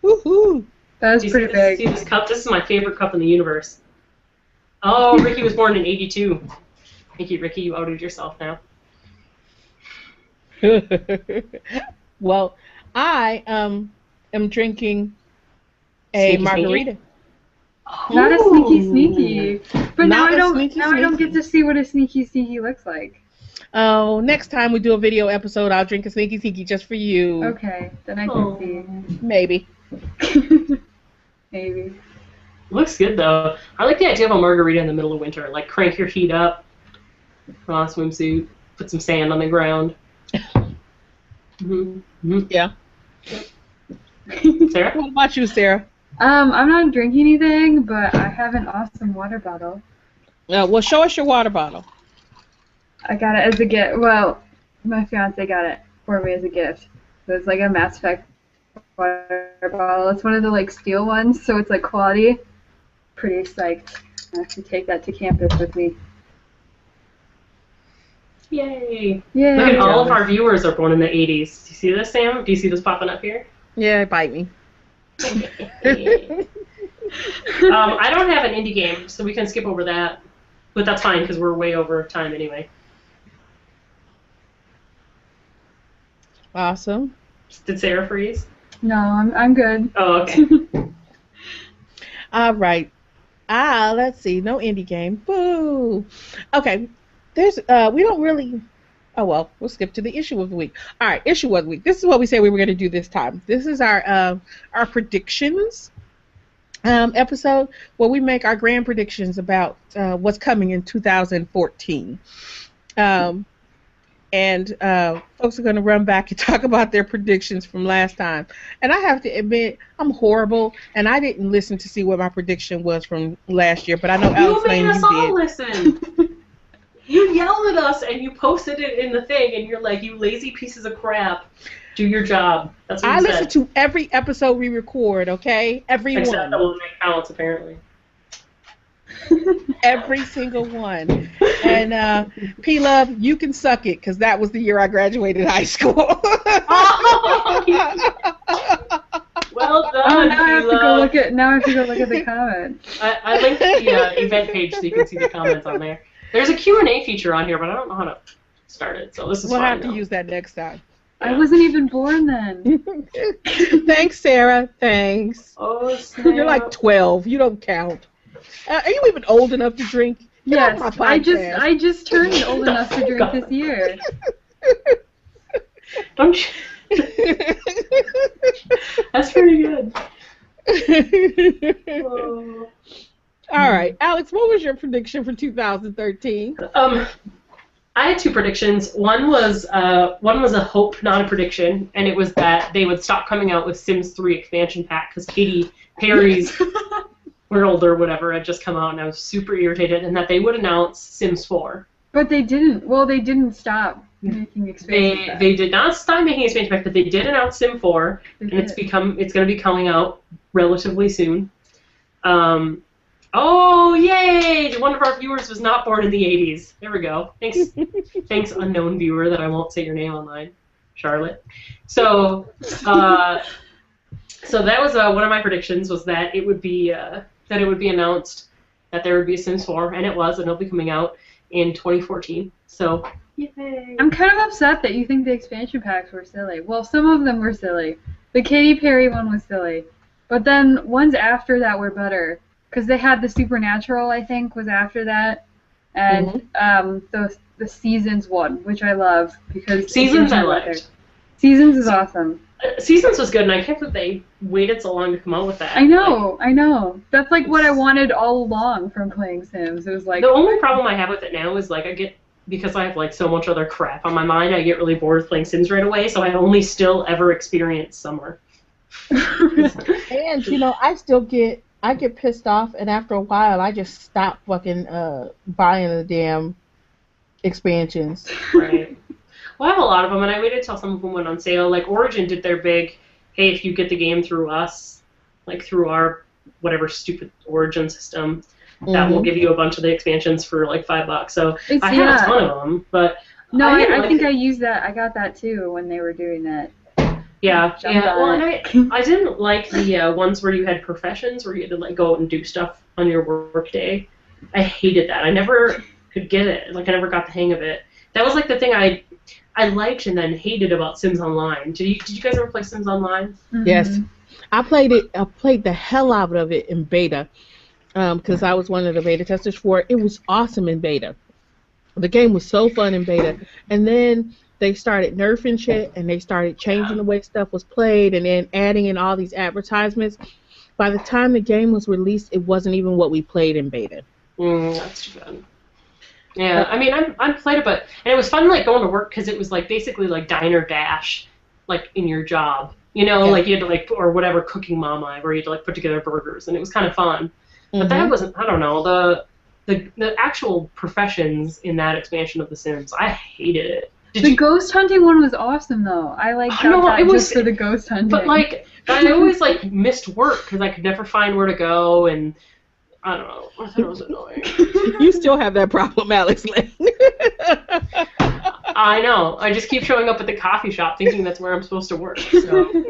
Woohoo! That was Do you pretty see this, see big. this cup? This is my favorite cup in the universe. Oh, Ricky was born in 82. Thank you, Ricky. You outed yourself now. well, I um am drinking a Sneaky, margarita. Not a sneaky sneaky. But now Not I a don't. sneaky now I don't get to see what a sneaky sneaky looks like. Oh, next time we do a video episode, I'll drink a sneaky sneaky just for you. Okay, then I Oh. can Maybe. see. Maybe. Looks good though. I like the idea of a margarita in the middle of winter. Like crank your heat up, put on a swimsuit, put some sand on the ground. hmm hmm Yeah. Sarah? What about you, Sarah? um, I'm not drinking anything, but I have an awesome water bottle. Uh, well, show us your water bottle. I got it as a gift. Well, my fiance got it for me as a gift. So it's like a Mass Effect water bottle. It's one of the like steel ones, so it's like quality. pretty psyched. I have to take that to campus with me. Yay! Yay! Look at all of our viewers are born in the 80s. Do you see this, Sam? Do you see this popping up here? Yeah, bite me. um, I don't have an indie game, so we can skip over that. But that's fine because we're way over time anyway. Awesome. Did Sarah freeze? No, I'm I'm good. Oh, okay. All right. Ah, let's see. No indie game. Boo. Okay. There's uh we don't really Oh well, we'll skip to the issue of the week. All right, issue of the week. This is what we said we were going to do this time. This is our uh, our predictions um, episode where we make our grand predictions about uh, what's coming in 2014. Um, and uh, folks are going to run back and talk about their predictions from last time. And I have to admit, I'm horrible, and I didn't listen to see what my prediction was from last year. But I know you Alex made us all did. listen. you yelled at us and you posted it in the thing, and you're like, "You lazy pieces of crap, do your job." That's what I listen to every episode we record. Okay, every Except one, that will make counts apparently. Every single one. And uh, P Love, you can suck it because that was the year I graduated high school. Well done. Oh, done, now I have to go look at now I have to go look at the comments. I, I linked the uh, event page so you can see the comments on there. There's a Q&A feature on here, but I don't know how to start it, so this is we'll fine have to now. use that next time. I wasn't even born then. Thanks, Sarah. Thanks. Oh, snap. You're like 12. You don't count. Uh, are you even old enough to drink? Get Yes, I just. I just turned old enough to drink this year. Don't you... That's pretty good. Oh. All right, Alex. What was your prediction for 2013? Um, I had two predictions. One was uh, one was a hope, not a prediction, and it was that they would stop coming out with Sims 3 expansion pack because Katy Perry's World or whatever had just come out, and I was super irritated, and that they would announce Sims 4. But they didn't. Well, they didn't stop making expansion They they did not stop making expansion pack, but they did announce Sim 4, They and it's become it's going to be coming out relatively soon. Um, oh yay! One of our viewers was not born in the '80s. There we go. Thanks, thanks, unknown viewer that I won't say your name online, Charlotte. So, uh, so that was uh, one of my predictions was that it would be uh, that it would be announced that there would be a Sims 4, and it was, and it'll be coming out in 2014. So, yay! I'm kind of upset that you think the expansion packs were silly. Well, some of them were silly. The Katy Perry one was silly, but then ones after that were better because they had the Supernatural. I think was after that, and um, the the Seasons one, which I love because Seasons I liked. Seasons is awesome. Seasons was good, and I can't believe they waited so long to come out with that. I know, I know. That's like what I wanted all along from playing Sims. It was like the only problem I have with it now is like I get because I have like so much other crap on my mind. I get really bored with playing Sims right away, so I only still ever experience summer. And you know, I still get I get pissed off, and after a while, I just stop fucking uh, buying the damn expansions. right. Well, I have a lot of them, and I waited till some of them went on sale. Like Origin did their big, hey, if you get the game through us, like through our whatever stupid Origin system, that will Mhm. give you a bunch of the expansions for like five bucks. So It's- I have yeah. a ton of them, but No, I I, I, think it. I used that. I got that too when they were doing that. Yeah, yeah. Well, and I. I didn't like the uh, ones where you had professions where you had to like go out and do stuff on your work day. I hated that. I never could get it. Like I never got the hang of it. That was like the thing I I liked and then hated about Sims Online. Did you Did you guys ever play Sims Online? Yes. Mhm. I played it. I played the hell out of it in beta because I was one of the beta testers for it. It was awesome in beta. The game was so fun in beta, and then they started nerfing shit and they started changing the way stuff was played, and then adding in all these advertisements. By the time the game was released, it wasn't even what we played in beta. Mm, that's too bad. Yeah, I mean, I'm I'm played it, but and it was fun like going to work because it was like basically like diner dash, like in your job. You know, Yeah. like you had to like or whatever cooking mama where you had to like put together burgers, and it was kind of fun. But Mhm. that wasn't. I don't know the the the actual professions in that expansion of The Sims. I hated it. Did The you? ghost hunting one was awesome though. I like I got know, that it was- just for the ghost hunting. But like, I always like missed work because I could never find where to go, and I don't know. I thought it was annoying. you still have that problem, Alex Layne. I know. I just keep showing up at the coffee shop thinking that's where I'm supposed to work. So.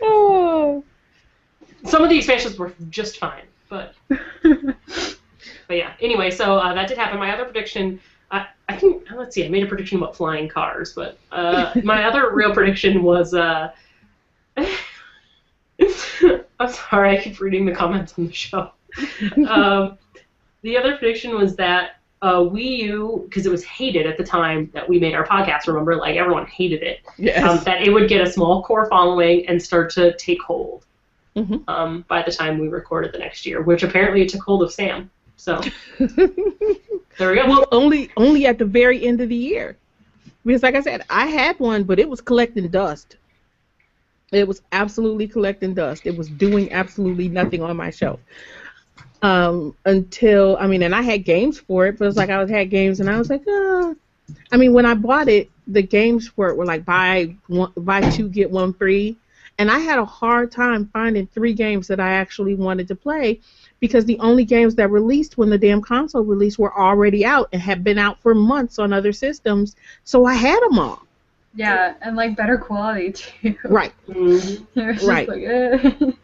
oh. Some of the expansions were just fine, but but yeah. Anyway, so uh, that did happen. My other prediction, I I think let's see, I made a prediction about flying cars, but uh, my other real prediction was. Uh, I'm sorry, I keep reading the comments on the show. Um, the other prediction was that uh, Wii U, because it was hated at the time that we made our podcast. Remember, like everyone hated it. Yes. Um, that it would get a small core following and start to take hold Mhm. um, by the time we recorded the next year, which apparently it took hold of Sam. So there we go. well, only only at the very end of the year, because like I said, I had one, but it was collecting dust. It was absolutely collecting dust. It was doing absolutely nothing on my shelf. Um, until I mean, and I had games for it, but it's like I had games, and I was like, uh. I mean, when I bought it, the games for it were like buy one, buy two get one free, and I had a hard time finding three games that I actually wanted to play because the only games that released when the damn console released were already out and had been out for months on other systems, so I had them all. Yeah, and like better quality too. Right. Mhm. It was just Right. like, eh.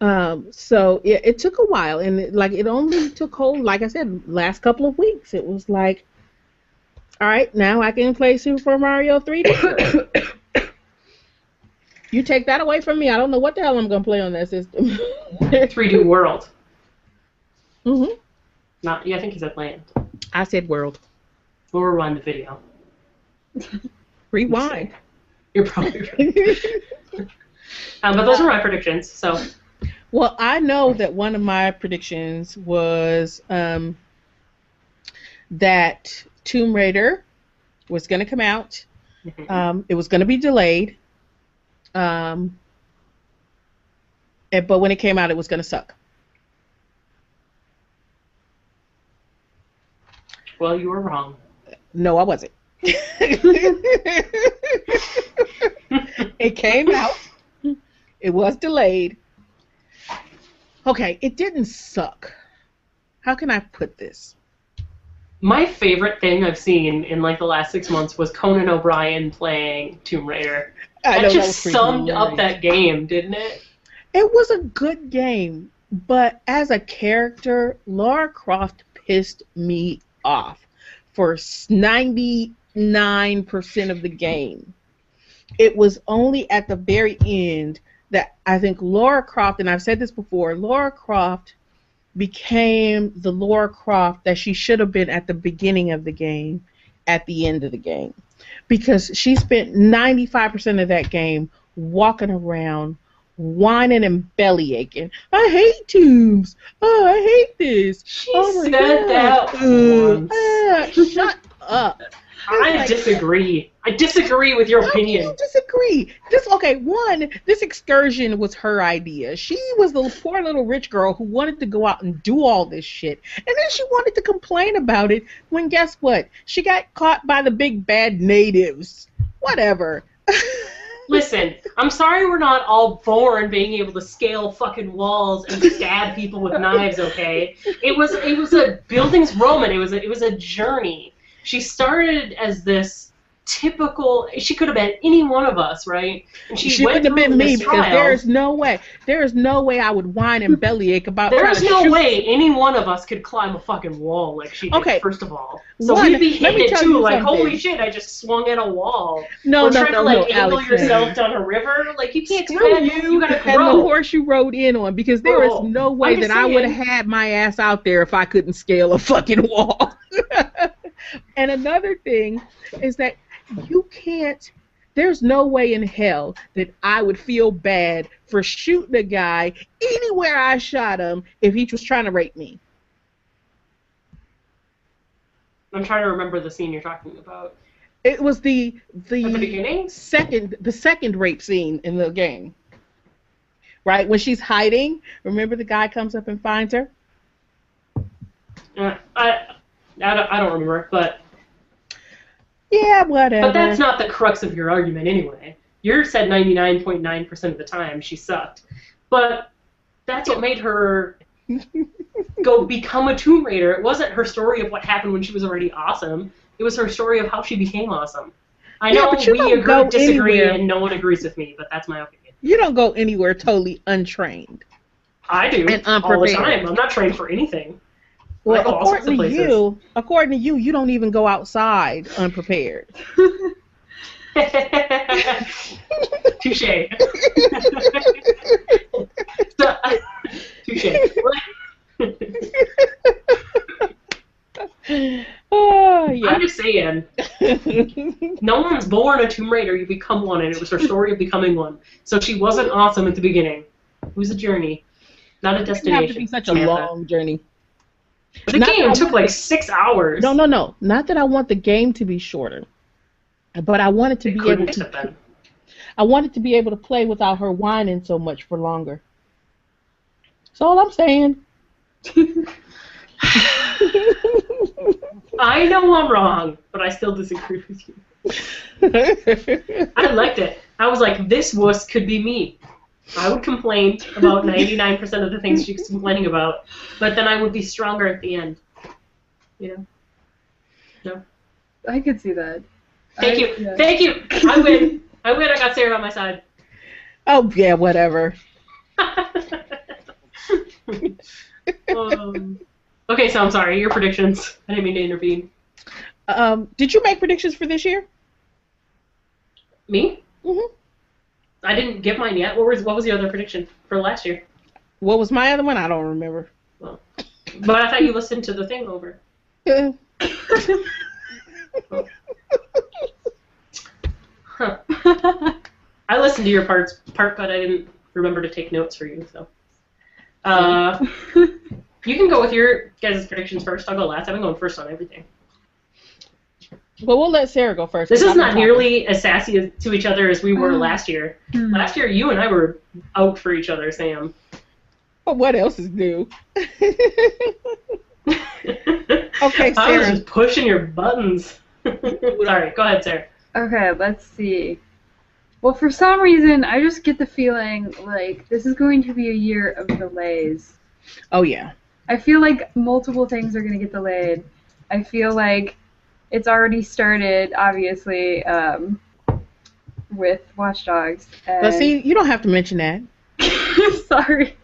Um, so it, it took a while, and it, like it only took hold, like I said, last couple of weeks. It was like, all right, now I can play Super Mario 3D. you take that away from me, I don't know what the hell I'm gonna play on that system. 3D World. hmm Not. Yeah, I think he said Land. I said world. We'll rewind the video. Rewind. You're probably right. Um, but those are my predictions. So Well, I know that one of my predictions was um, that Tomb Raider was going to come out. Um, it was going to be delayed. Um, and- but when it came out, it was going to suck. well, you were wrong. No, I wasn't. It came out. It was delayed. Okay, it didn't suck. How can I put this? My favorite thing I've seen in like the last six months was Conan O'Brien playing Tomb Raider. I That just was summed up that game, didn't it? It was a good game, but as a character, Lara Croft pissed me off for 99% of the game. It was only at the very end that I think Laura Croft, and I've said this before, Laura Croft became the Laura Croft that she should have been at the beginning of the game, at the end of the game. Because she spent 95% of that game walking around whining and belly aching. I hate tubes. Oh, I hate this. She oh said God. that Uh, once. uh, shut up. I disagree. I disagree with your How do you opinion. disagree? This okay. One, this excursion was her idea. She was the poor little rich girl who wanted to go out and do all this shit, and then she wanted to complain about it. When guess what? She got caught by the big bad natives. Whatever. Listen, I'm sorry we're not all born being able to scale fucking walls and stab people with knives. Okay, it was it was a bildungsroman. It was a, it was a journey. She started as this typical. She could have been any one of us, right? And she, she went have been me because trial. there is no way. There is no way I would whine and bellyache about trying There's no shoot way any one of us could climb a fucking wall like she did, Okay. first of all. So One, we'd be hitting it too, like, something. holy shit, I just swung at a wall. No, or no, trying no, to, like, no, angle Alex. yourself down a river. Like, you can't do Screw that. you You gotta and the horse you rode in on because there is Oh, no way that I would have had my ass out there if I couldn't scale a fucking wall. And another thing is that you can't there's no way in hell that I would feel bad for shooting a guy anywhere I shot him if he was trying to rape me. I'm trying to remember the scene you're talking about. It was the At the the beginning? second the second rape scene in the game. Right? When she's hiding, remember the guy comes up and finds her? Uh, I, I, don't, I don't remember, but Yeah, whatever. but that's not the crux of your argument anyway. You said 99.9% of the time she sucked. but that's what made her go become a Tomb Raider. It wasn't her story of what happened when she was already awesome. It was her story of how she became awesome. I know you we agree, disagree, anywhere. and no one agrees with me, but that's my opinion. You don't go anywhere totally untrained. I do And all the time. I'm not trained for anything. Well, I go all sorts according to you, according to you, you don't even go outside unprepared. Touche. so, touche. oh I'm yeah. just saying, no one's born a Tomb Raider. You become one, and it was her story of becoming one. So she wasn't awesome at the beginning. It was a journey, not a It destination. have to be such a long journey. The Not game took like six hours. No, no, no. Not that I want the game to be shorter, but I want it to it be able to. I want it to be able to play without her whining so much for longer. That's all I'm saying. I know I'm wrong, but I still disagree with you. I liked it. I was like, this wuss could be me. I would complain about 99% of the things she's complaining about, but then I would be stronger at the end. You know? I could see that. Thank I- you. yeah. Thank you. I win. I win. I got Sarah on my side. oh yeah, whatever. um, okay, so I'm sorry. Your predictions. I didn't mean to intervene. Um, did you make predictions for this year? Me? Mhm. I didn't give mine yet. What was what was the other prediction for last year? What was my other one? I don't remember. Well, But I thought you listened to the thing over. Uh, Huh. I listened to your parts part, but I didn't remember to take notes for you. So, uh, you can go with your guys' predictions first. I'll go last. I've been going first on everything. But we'll let Sarah go first. This is not nearly as sassy as, to each other as we were Mm. last year. Hmm. Last year, you and I were out for each other, Sam. But what else is new? okay, Sarah. I was just pushing your buttons. Sorry, go ahead, Sarah. Okay, let's see. Well, for some reason, I just get the feeling like this is going to be a year of delays. oh yeah. I feel like multiple things are going to get delayed. I feel like it's already started, obviously, um, with Watch Dogs. And... But see, you don't have to mention that. Sorry.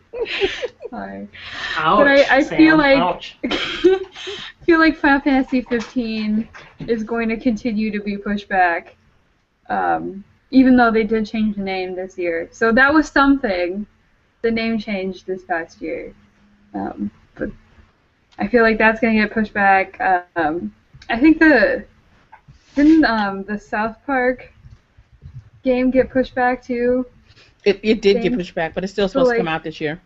Sorry. Ouch. But I- I Sam, feel like- I feel like Final Fantasy 15 is going to continue to be pushed back, um, even though they did change the name this year. So that was something. The name changed this past year, um, but I feel like that's going to get pushed back. Um, I think the didn't um, the South Park game get pushed back too. It, it did get pushed back, but it's still supposed like- to come out this year.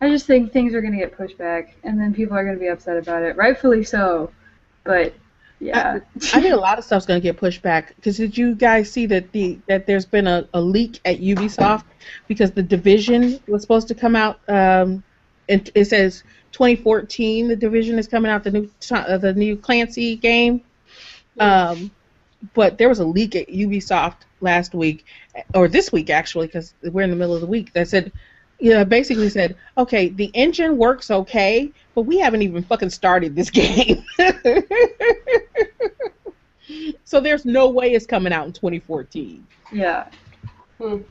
I just think things are going to get pushed back, and then people are going to be upset about it, rightfully so. But yeah, I think a lot of stuff's going to get pushed back because did you guys see that the that there's been a, a leak at Ubisoft because the division was supposed to come out. Um, it, it says 2014. The division is coming out the new uh, the new Clancy game. Um, but there was a leak at Ubisoft last week or this week actually because we're in the middle of the week that said. You know, basically said, okay, the engine works okay, but we haven't even fucking started this game. so there's no way it's coming out in 2014. yeah. Hmm.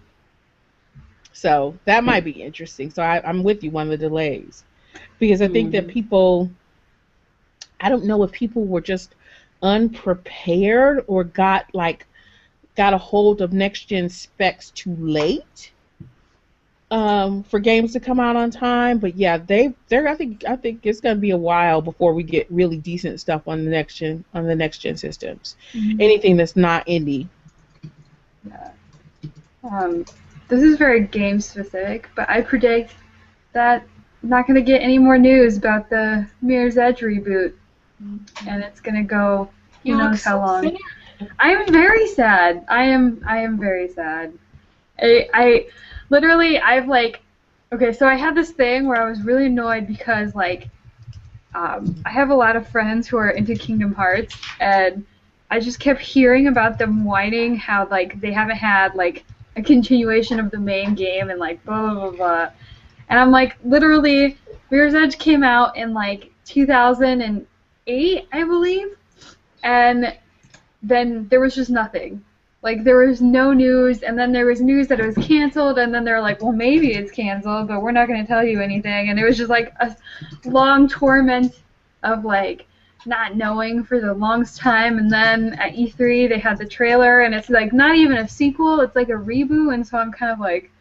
So that might be interesting. So I, I'm with you on the delays because I think that people, I don't know if people were just unprepared or got like got a hold of next gen specs too late um, for games to come out on time. But yeah, they they're I think I think it's gonna be a while before we get really decent stuff on the next gen on the next gen systems. Anything that's not indie. Yeah. Um, this is very game specific, but I predict that not going to get any more news about the Mirror's Edge reboot, and it's going to go who You knows how long. sad. I am very sad. I am I am very sad. I, I literally I've like okay, so I had this thing where I was really annoyed because like um, I have a lot of friends who are into Kingdom Hearts and I just kept hearing about them whining how like they haven't had like a continuation of the main game and like blah blah blah blah. And I'm like, literally, Mirror's Edge came out in like 2008, I believe, and then there was just nothing. Like there was no news, and then there was news that it was canceled, and then they're like, well, maybe it's canceled, but we're not going to tell you anything. And it was just like a long torment of like not knowing for the longest time. And then at E3 they had the trailer, and it's like not even a sequel; it's like a reboot. And so I'm kind of like,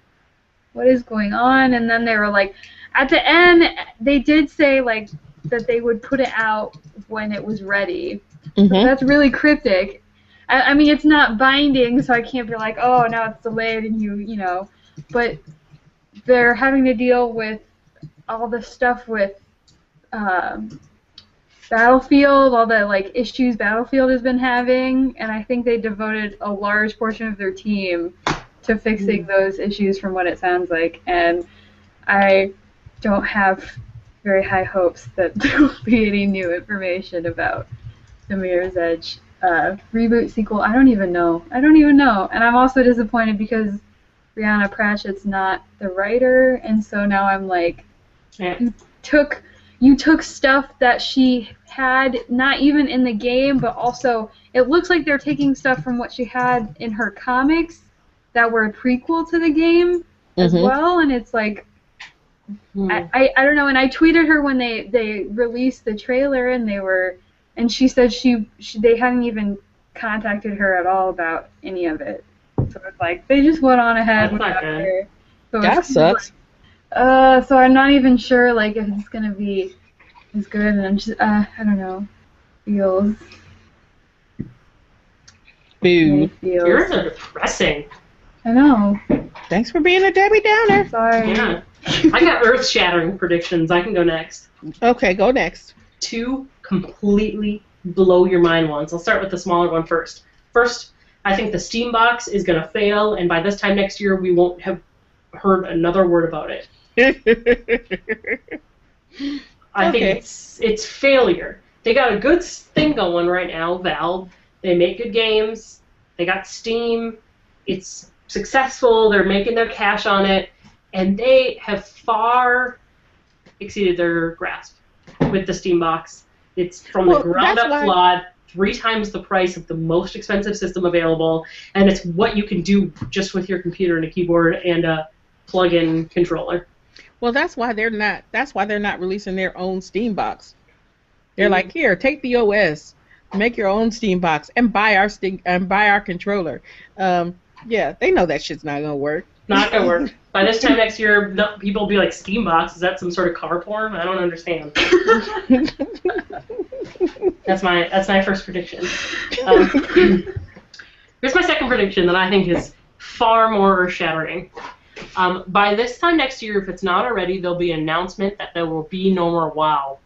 what is going on? And then they were like, at the end they did say like that they would put it out when it was ready. Mhm. That's really cryptic. I, I mean, it's not binding, so I can't be like, oh, now it's delayed, and you, you know. But they're having to deal with all the stuff with um, Battlefield, all the like issues Battlefield has been having, and I think they devoted a large portion of their team to fixing those issues, from what it sounds like. And I don't have very high hopes that there will be any new information about the Mirror's Edge uh, reboot sequel. I don't even know. I don't even know. And I'm also disappointed because Rhianna Pratchett's not the writer, and so now I'm like, Yeah. took you took stuff that she had not even in the game, but also it looks like they're taking stuff from what she had in her comics that were a prequel to the game as Mhm. well, and it's like Hmm. I, I, I don't know, and I tweeted her when they, they released the trailer, and they were, and she said she, she they hadn't even contacted her at all about any of it. So it's like they just went on ahead That's without her. So That it's kind of sucks. like, uh, so I'm not even sure like if it's gonna be as good, and I'm just uh, I don't know, feels Boo. feels. Yours are depressing. I know. Thanks for being a Debbie Downer. Sorry. Yeah. I got earth shattering predictions. I can go next. Okay, go next. Two completely blow your mind ones. I'll start with the smaller one first. First, I think the Steam box is going to fail, and by this time next year, we won't have heard another word about it. I think it's it's failure. They got a good thing going right now, Valve. They make good games. They got Steam. It's successful. They're making their cash on it, and they have far exceeded their grasp with the Steam box. It's from Well, the ground up flawed, three times the price of the most expensive system available, and it's what you can do just with your computer and a keyboard and a plug-in controller. well, that's why they're not. That's why they're not releasing their own Steam box. They're Mhm. like, here, take the OS, make your own Steam box, and buy our Steam and buy our controller. Um, yeah, they know that shit's not gonna work. Not gonna work. By this time next year, no, people will be like, Steambox, is that some sort of car porn? I don't understand. That's my that's my first prediction. Um, here's my second prediction that I think is far more earth-shattering. Um, by this time next year, if it's not already, there'll be an announcement that there will be no more WoW.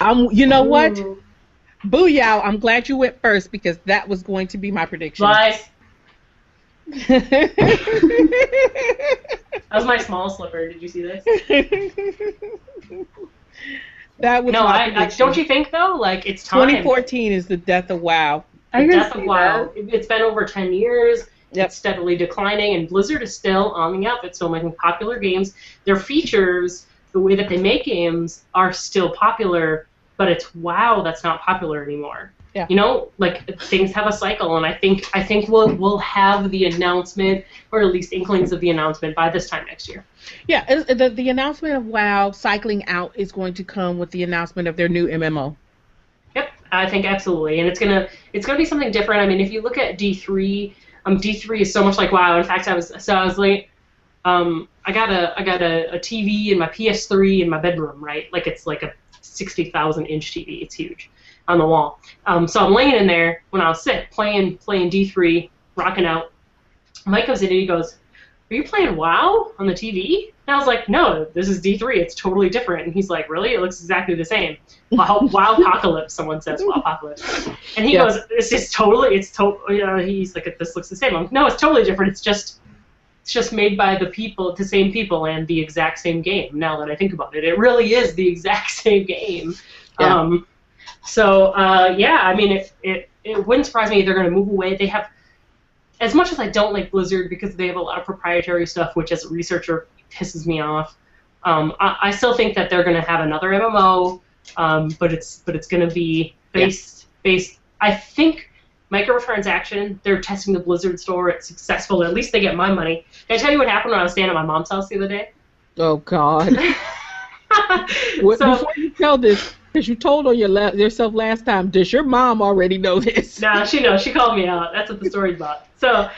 um, you know what? Ooh. Booyah! I'm glad you went first because that was going to be my prediction. Lies. That was my small slipper. Did you see this? that was No, my I, I don't you think though? Like it's time. 2014 is the death of WoW. I The can death of WoW. It- It's been over 10 years. Yep. It's steadily declining, and Blizzard is still on the up. It's still making popular games. Their features, the way that they make games, are still popular, but it's WoW that's not popular anymore. Yeah. You know, like things have a cycle, and I think I think we'll we'll have the announcement, or at least inklings of the announcement, by this time next year. Yeah, the the announcement of WoW cycling out is going to come with the announcement of their new MMO. Yep, I think absolutely, and it's gonna it's gonna be something different. I mean, if you look at D three, um, D three is so much like WoW. In fact, I was so I was late. Um, I got a I got a, a TV in my PS3 in my bedroom, right? Like it's like a sixty thousand inch TV. It's huge on the wall. Um, so I'm laying in there when I was sick, playing playing D three, rocking out. Mike comes in and he goes, "Are you playing WoW on the TV?" And I was like, "No, this is D three. It's totally different." And he's like, "Really? It looks exactly the same." Wow, wow, apocalypse. Someone says, "Wow, apocalypse," and he Yeah. goes, "It's just totally. It's to. You know, he's like, "This looks the same." I'm like, "No, it's totally different. It's just, it's just made by the people, the same people, and the exact same game." Now that I think about it, it really is the exact same game. Yeah. Um, so uh, yeah, I mean, it, it it wouldn't surprise me if they're going to move away. They have as much as I don't like Blizzard because they have a lot of proprietary stuff, which as a researcher pisses me off, um, I, I, still think that they're going to have another MMO, um, but it's but it's going to be based yeah. based. I think microtransaction. They're testing the Blizzard store. It's successful. At least they get my money. Can I tell you what happened when I was staying at my mom's house the other day? Oh God. what, so, before you tell this, because you told on your la- yourself last time, does your mom already know this? Nah, she knows. She called me out. That's what the story's about. So,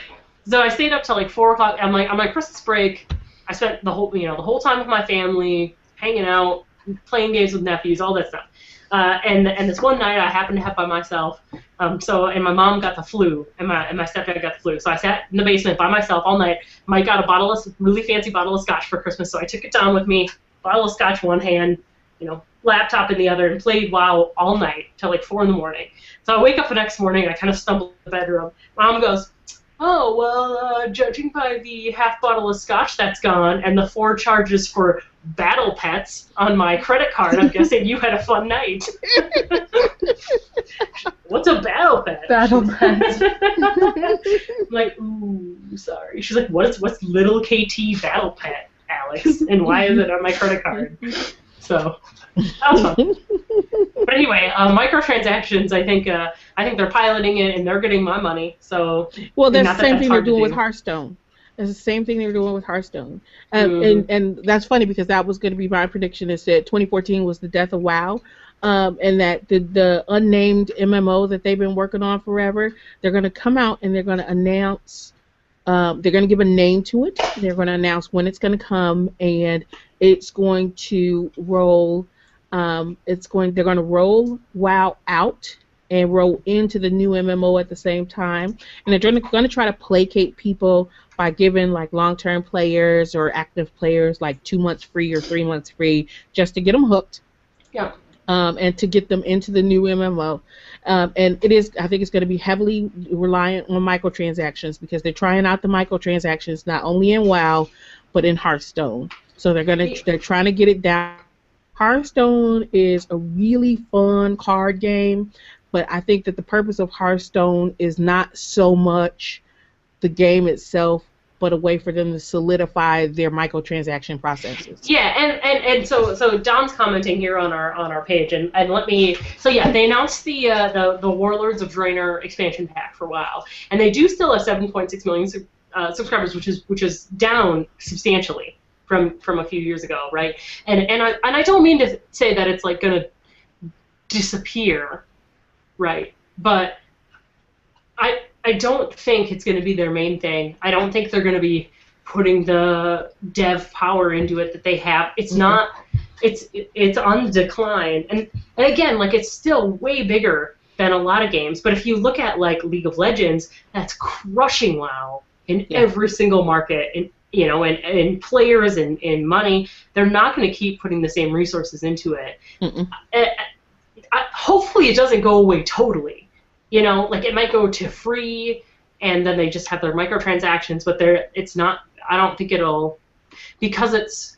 so I stayed up till like four o'clock. I'm like on my Christmas break. I spent the whole, you know, the whole time with my family, hanging out, playing games with nephews, all that stuff. Uh, and and this one night I happened to have by myself. Um, so and my mom got the flu, and my and my stepdad got the flu. So I sat in the basement by myself all night. Mike got a bottle of really fancy bottle of scotch for Christmas, so I took it down with me. Bottle of scotch one hand, you know, laptop in the other, and played WoW all night till like four in the morning. So I wake up the next morning, and I kind of stumble in the bedroom. Mom goes, oh, well, uh, judging by the half bottle of scotch that's gone and the four charges for battle pets on my credit card, I'm guessing you had a fun night. What's a battle pet? Battle pet. I'm like, ooh, sorry. She's like, what's what's little KT battle pet, Alex? And why is it on my credit card? So that was fun. but anyway, uh, microtransactions. I think uh, I think they're piloting it and they're getting my money. So well, that's the same that thing they're doing do. with Hearthstone. It's the same thing they're doing with Hearthstone, um, mm-hmm. and and that's funny because that was going to be my prediction. Is that 2014 was the death of WoW, um, and that the the unnamed MMO that they've been working on forever, they're going to come out and they're going to announce. Um, they're going to give a name to it. They're going to announce when it's going to come, and it's going to roll. Um, it's going. They're going to roll WoW out and roll into the new MMO at the same time. And they're going to try to placate people by giving like long-term players or active players like two months free or three months free just to get them hooked. Yeah. Um, and to get them into the new MMO. Um, and it is, I think it's going to be heavily reliant on microtransactions because they're trying out the microtransactions not only in WoW, but in Hearthstone. So they're gonna they're trying to get it down. Hearthstone is a really fun card game, but I think that the purpose of Hearthstone is not so much the game itself, but a way for them to solidify their microtransaction processes. Yeah, and, and, and so so Don's commenting here on our on our page, and, and let me so yeah, they announced the uh, the the Warlords of Draenor expansion pack for a while, and they do still have 7.6 million uh, subscribers, which is which is down substantially from from a few years ago, right? And and I and I don't mean to say that it's like gonna disappear, right? But I I don't think it's gonna be their main thing. I don't think they're gonna be putting the dev power into it that they have. It's not. It's it's on the decline, and and again, like it's still way bigger than a lot of games. But if you look at like League of Legends, that's crushing WoW in yeah. every single market in you know, and, and players and, and money, they're not going to keep putting the same resources into it. I, uh, uh, I, hopefully, it doesn't go away totally. You know, like it might go to free, and then they just have their microtransactions, but they're it's not. I don't think it'll because it's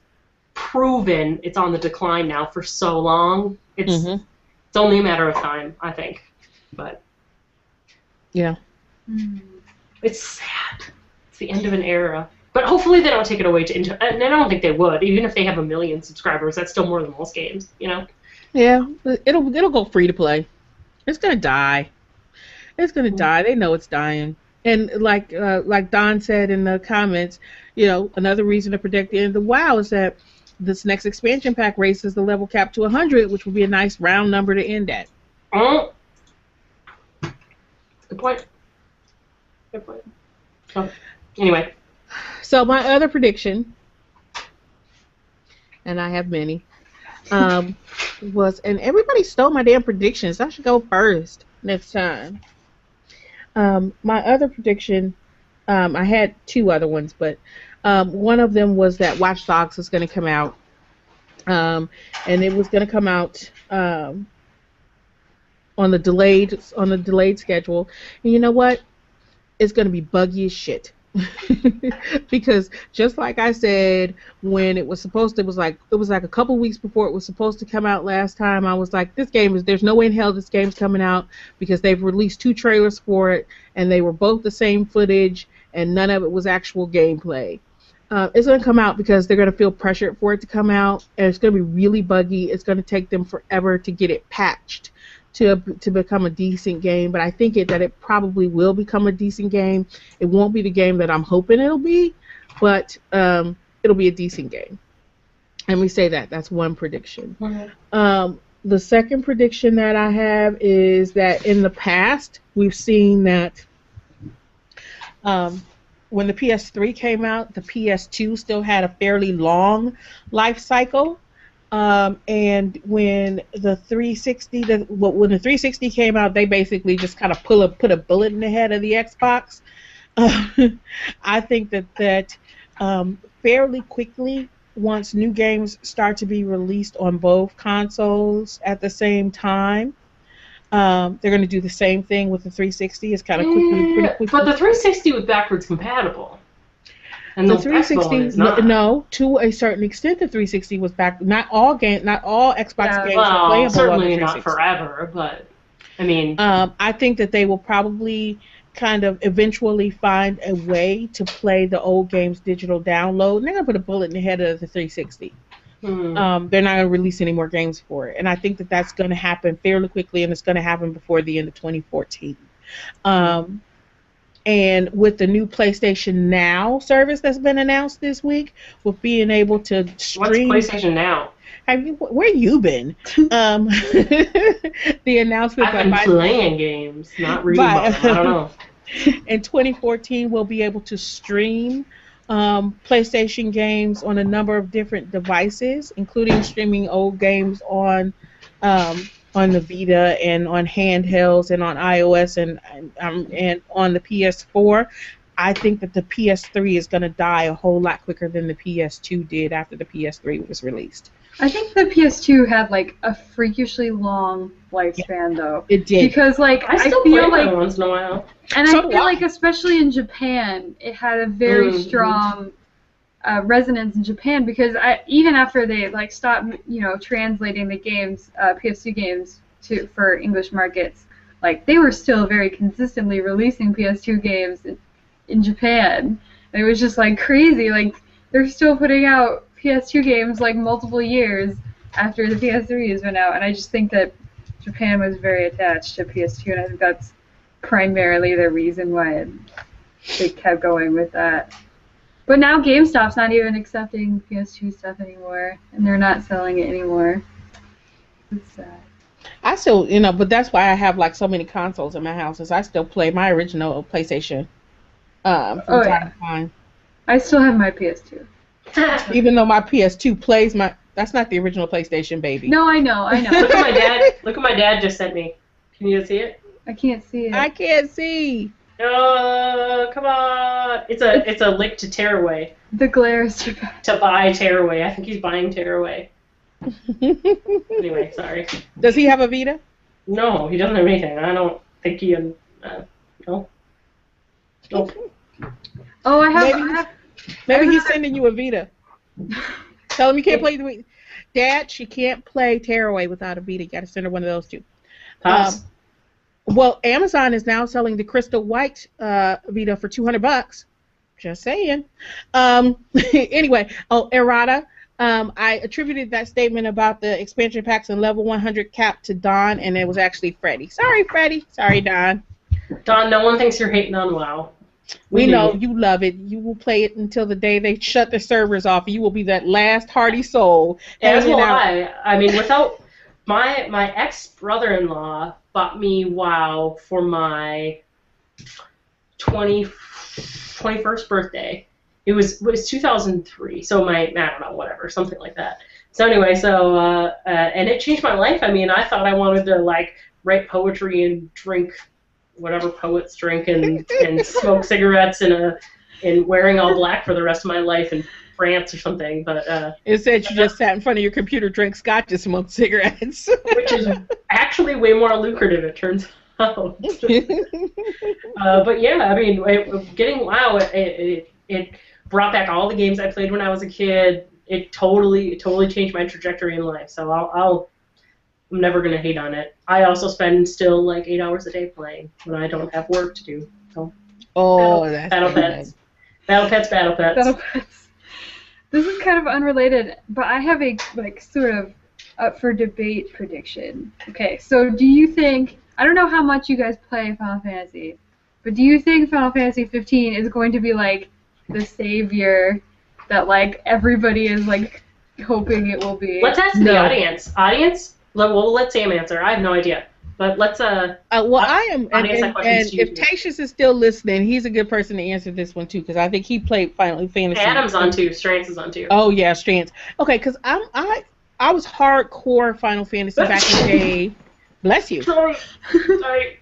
proven it's on the decline now for so long. It's mm-hmm. it's only a matter of time, I think. But yeah, it's sad. It's the end of an era. But hopefully they don't take it away to into. And I don't think they would. Even if they have a million subscribers, that's still more than most games. You know. Yeah, it'll it'll go free to play. It's gonna die. It's gonna mm-hmm. die. They know it's dying. And like uh, like Don said in the comments, you know, another reason to predict the end of the WoW is that this next expansion pack raises the level cap to 100, which would be a nice round number to end at. Oh. Good point. Good point. Oh. Anyway. So my other prediction, and I have many, um, was and everybody stole my damn predictions. I should go first next time. Um, my other prediction, um, I had two other ones, but um, one of them was that Watch Dogs was going to come out, um, and it was going to come out um, on the delayed on the delayed schedule. And you know what? It's going to be buggy as shit because just like I said, when it was supposed to, it was like it was like a couple weeks before it was supposed to come out last time. I was like, this game is there's no way in hell this game's coming out because they've released two trailers for it and they were both the same footage and none of it was actual gameplay. Uh, it's going to come out because they're going to feel pressured for it to come out and it's going to be really buggy. It's going to take them forever to get it patched to to become a decent game, but I think it, that it probably will become a decent game. It won't be the game that I'm hoping it'll be, but um, it'll be a decent game. Let me say that. That's one prediction. Um, the second prediction that I have is that in the past we've seen that um, when the PS3 came out, the PS2 still had a fairly long life cycle. Um, and when the 360, the, when the 360 came out, they basically just kind of pull a, put a bullet in the head of the Xbox. Uh, I think that that um, fairly quickly, once new games start to be released on both consoles at the same time, um, they're going to do the same thing with the 360. It's kind of quickly, Yeah, quickly. but the 360 was backwards compatible. And the the, 360 is not. no to a certain extent the 360 was back not all game not all xbox Yeah, games were Well, playable on the certainly not forever, but I mean, um, i think that they will probably kind of eventually find a way to play the old games digital download and they're going to put a bullet in the head of the 360 hmm. um, they're not going to release any more games for it and i think that that's going to happen fairly quickly and it's going to happen before the end of 2014 um, and with the new PlayStation Now service that's been announced this week, with being able to what's stream, PlayStation now? have you, where you been? um, the announcement I've been by, playing games, not reading By- them. I don't know. in 2014 we'll be able to stream um, PlayStation games on a number of different devices, including streaming old games on um, on the Vita and on handhelds and on iOS and and, um, and on the PS4. I think that the PS3 is going to die a whole lot quicker than the PS2 did after the PS3 was released. I think the PS2 had like a freakishly long lifespan though. It did. Because like I still feel play like once in a while. And So I feel I. like, especially in Japan, it had a very Mhm. strong uh, resonance in Japan because I, even after they like stopped, you know, translating the games, uh, PS2 games to for English markets, like they were still very consistently releasing PS2 games in, in Japan. And it was just like crazy. Like they're still putting out PS2 games like multiple years after the PS3 has been out, and I just think that Japan was very attached to PS2, and I think that's primarily the reason why they kept going with that. But now GameStop's not even accepting PS2 stuff anymore, and they're not selling it anymore. It's sad. I still, you know, but that's why I have like so many consoles in my house. Is I still play my original PlayStation um, from Oh, time yeah. to time. I still have my PS2. Even though my PS2 plays my, that's not the original PlayStation, baby. No, I know, I know. look at my dad. Look at my dad just sent me. Can you see it? I can't see it. I can't see. Oh, come on! It's a it's a lick to Tearaway The glare is too bad. to buy Tearaway. I think he's buying Tearaway. Anyway, sorry. Does he have a Vita? No, he doesn't have anything. I don't think he. Um, uh, no. Nope. Oh, I have. Maybe I have Maybe I he's sending you a Vita. Tell him you can't play the Dad, she can't play Tearaway without a Vita. You got to send her one of those two. Pass. Um, Well, Amazon is now selling the Crystal White uh, Vita for 200 bucks. Just saying. Um, anyway, oh, errata. Um, I attributed that statement about the expansion packs and level 100 cap to Don, and it was actually Freddie. Sorry, Freddie. Sorry, Don. Don, no one thinks you're hating on WoW. We, do. know you love it. You will play it until the day they shut the servers off. You will be that last hardy soul As will. I. I mean, without my my ex brother-in-law bought me WoW for my 20, 21st birthday. It was it was 2003, so my I don't know whatever something like that. So anyway, so uh, uh, and it changed my life. I mean, I thought I wanted to like write poetry and drink whatever poets drink and and smoke cigarettes in a in wearing all black for the rest of my life in France or something. But uh, Instead, you just sat in front of your computer, drank scotch, and smoked cigarettes. which is actually way more lucrative, it turns out. uh, but yeah, I mean, it, getting WoW, it, it, it brought back all the games I played when I was a kid. It totally, it totally changed my trajectory in life. So I'll, I'll I'm never gonna hate on it. I also spend still like eight hours a day playing when I don't have work to do. So oh, battle, that's battle pets, battle pets, battle pets. Battle Pets. This is kind of unrelated, but I have a like sort of up for debate prediction. Okay, so do you think I don't know how much you guys play Final Fantasy, but do you think Final Fantasy 15 is going to be like the savior that like everybody is like hoping it will be? Let's ask the audience. Audience, let, well, let Sam answer. I have no idea, but let's uh. Uh, well, I am, and, and, and if too. Tatius is still listening, he's a good person to answer this one too, because I think he played Final Fantasy. Adam's on two. Strands is on two. Oh yeah, Strands. Okay, because I'm I I was hardcore Final Fantasy back in the day. Bless you. Sorry. Sorry.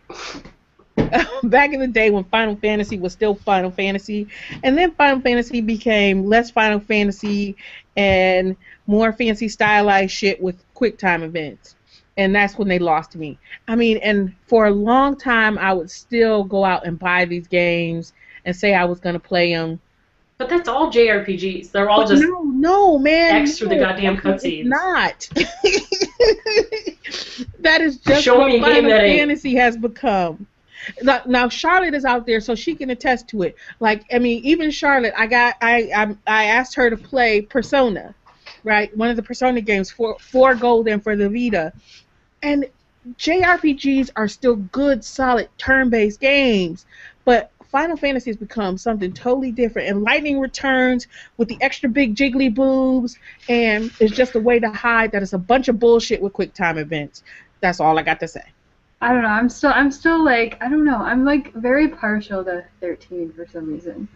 back in the day when Final Fantasy was still Final Fantasy, and then Final Fantasy became less Final Fantasy and more fancy stylized shit with quick time events. And that's when they lost me. I mean, and for a long time, I would still go out and buy these games and say I was going to play them. But that's all JRPGs. They're all But just no, no, man. X through the no, goddamn cutscenes. Not. that is just Show what Final. Fantasy has become. Now, now Charlotte is out there, so she can attest to it. Like, I mean, even Charlotte, I got, I, I, I asked her to play Persona, right? One of the Persona games for for gold and for the Vita, and JRPGs are still good, solid turn-based games, but Final Fantasy has become something totally different. And Lightning Returns with the extra big jiggly boobs, and it's just a way to hide that it's a bunch of bullshit with quick time events. That's all I got to say. I don't know. I'm still I'm still like I don't know. I'm like very partial to 13 for some reason.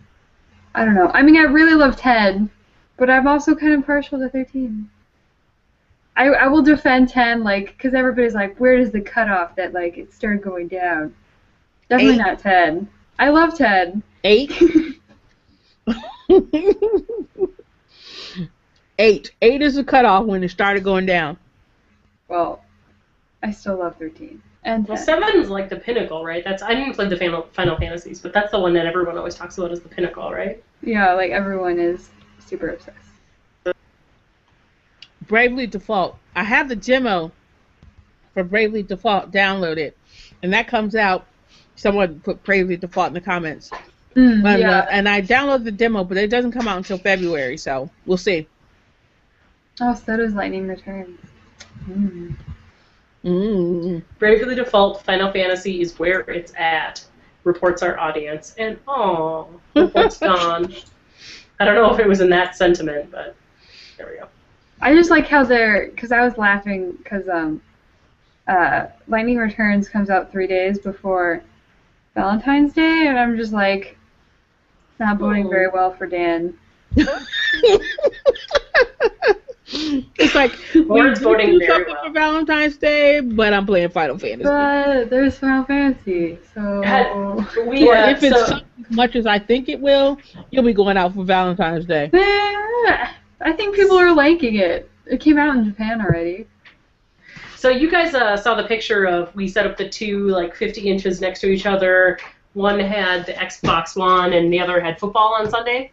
I don't know. I mean, I really love 10, but I'm also kind of partial to 13. I I will defend 10 like cuz everybody's like where is the cutoff that like it started going down? Definitely Eight. not 10. I love 10. Eight. Eight. Eight is the cutoff when it started going down. Well, I still love 13. And well, 10. seven's like the pinnacle, right? That's I didn't play the Final Final Fantasies, but that's the one that everyone always talks about as the pinnacle, right? yeah, like everyone is super obsessed. Bravely Default. I have the demo for Bravely Default downloaded, and that comes out. Someone put Bravely Default in the comments. Mm, And, yeah. uh, and I downloaded the demo, but it doesn't come out until February, so we'll see. Oh, so does Lightning Returns. Mm. Mm. Bravely Default Final Fantasy is where it's at. Reports our audience, and oh, reports gone. I don't know if it was in that sentiment, but there we go. I just like how they're because I was laughing because um, uh, Lightning Returns comes out three days before Valentine's Day, and I'm just like, it's not boding Oh. very well for Dan. it's like Or it's we voting do very something well. for Valentine's Day, but I'm playing Final Fantasy. But there's Final Fantasy, so Had- We, uh, if it's so- as much as I think it will, you'll be going out for Valentine's Day. I think people are liking it. It came out in Japan already. So you guys uh, saw the picture of we set up the two like 50 inches next to each other. One had the Xbox One and the other had football on Sunday.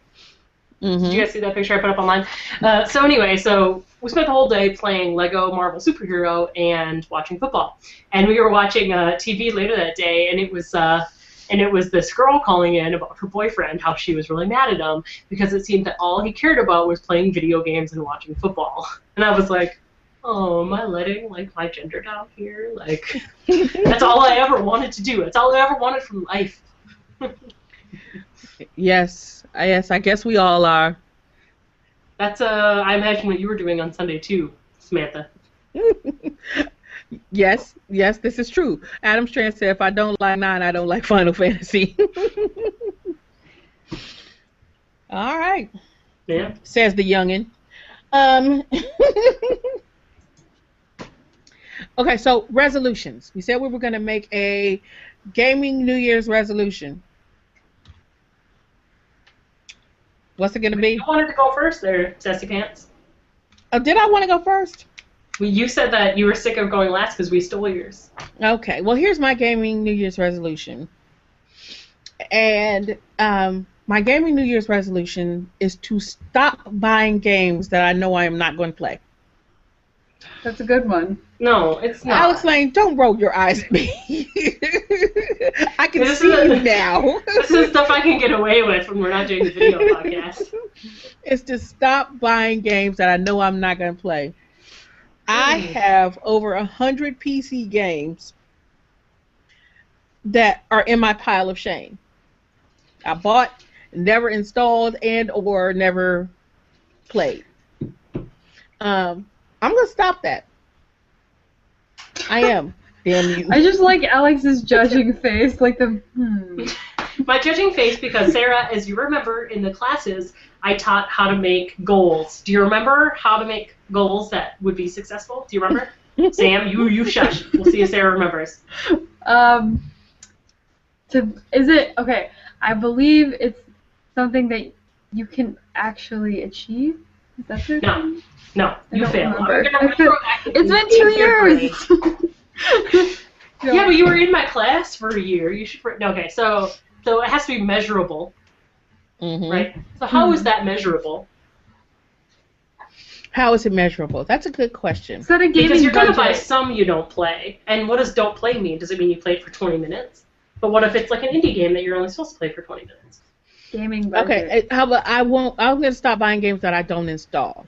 Did hmm you guys see that picture I put up online? Uh, so anyway, so we spent the whole day playing Lego Marvel Superhero and watching football. And we were watching uh, TV later that day, and it was uh, and it was this girl calling in about her boyfriend, how she was really mad at him because it seemed that all he cared about was playing video games and watching football. And I was like, oh, am I letting like my gender down here? Like that's all I ever wanted to do. That's all I ever wanted from life. Yes, yes, I guess we all are. That's uh, I imagine what you were doing on Sunday too, Samantha. Yes, yes, this is true. Adam Strand said, if I don't like nine, I don't like Final Fantasy. all right, Yeah. says the youngin. Um, okay, so resolutions. We said we were going to make a gaming New Year's resolution. What's it going to be? You wanted to go first there, Sassy Pants. Oh, did I want to go first? Well, you said that you were sick of going last because we stole yours. Okay, well, here's my gaming New Year's resolution. And um, my gaming New Year's resolution is to stop buying games that I know I am not going to play. That's a good one. No, it's not. Alex Layne, don't roll your eyes at me. I can This see is a- you now. this is stuff I can get away with when we're not doing the video podcast. It's to stop buying games that I know I'm not going to play. I have over a hundred PC games that are in my pile of shame. I bought, never installed, and or never played. Um, I'm gonna stop that. I am. Damn you. I just like Alex's judging face, like the hmm. My judging face because Sarah, as you remember in the classes, I taught how to make goals. Do you remember how to make goals that would be successful? Do you remember? Sam, you you shush. We'll see if Sarah remembers. Um, to is it okay? I believe it's something that you can actually achieve. Is that true? No. No, I you failed. remember. I'm gonna I feel- retroactively It's been two years. Yeah, but you were in my class for a year. You should. no, Okay, so so it has to be measurable, Mhm. right? So how is that measurable? How is it measurable? That's a good question. Set a gaming Because you're gonna buy some you don't play. And what does don't play mean? Does it mean you play it for 20 minutes? But what if it's like an indie game that you're only supposed to play for 20 minutes? gaming budget. Okay, uh, how about I won't? I'm gonna stop buying games that I don't install.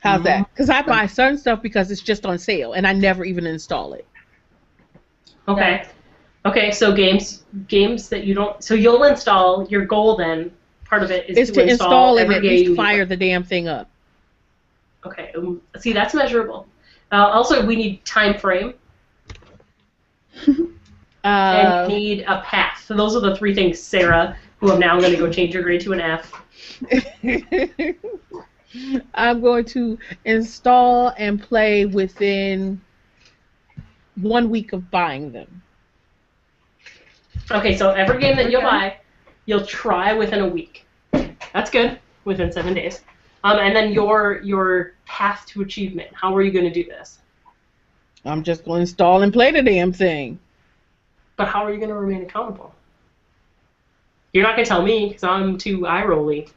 How's that? Because I buy certain stuff because it's just on sale, and I never even install it. Okay. Okay, so games games that you don't so you'll install your goal then part of it is It's to, to install and every at game least fire the damn thing up. Okay, um, see that's measurable. Uh, also, we need time frame and Uh, need a path. So those are the three things, Sarah, who I'm now going to go change your grade to an F. I'm going to install and play within one week of buying them. Okay, so every game that you'll buy, you'll try within a week. That's good. Within seven days. Um, and then your your path to achievement. How are you going to do this? I'm just going to install and play the damn thing. But how are you going to remain accountable? You're not going to tell me because I'm too eye rolly.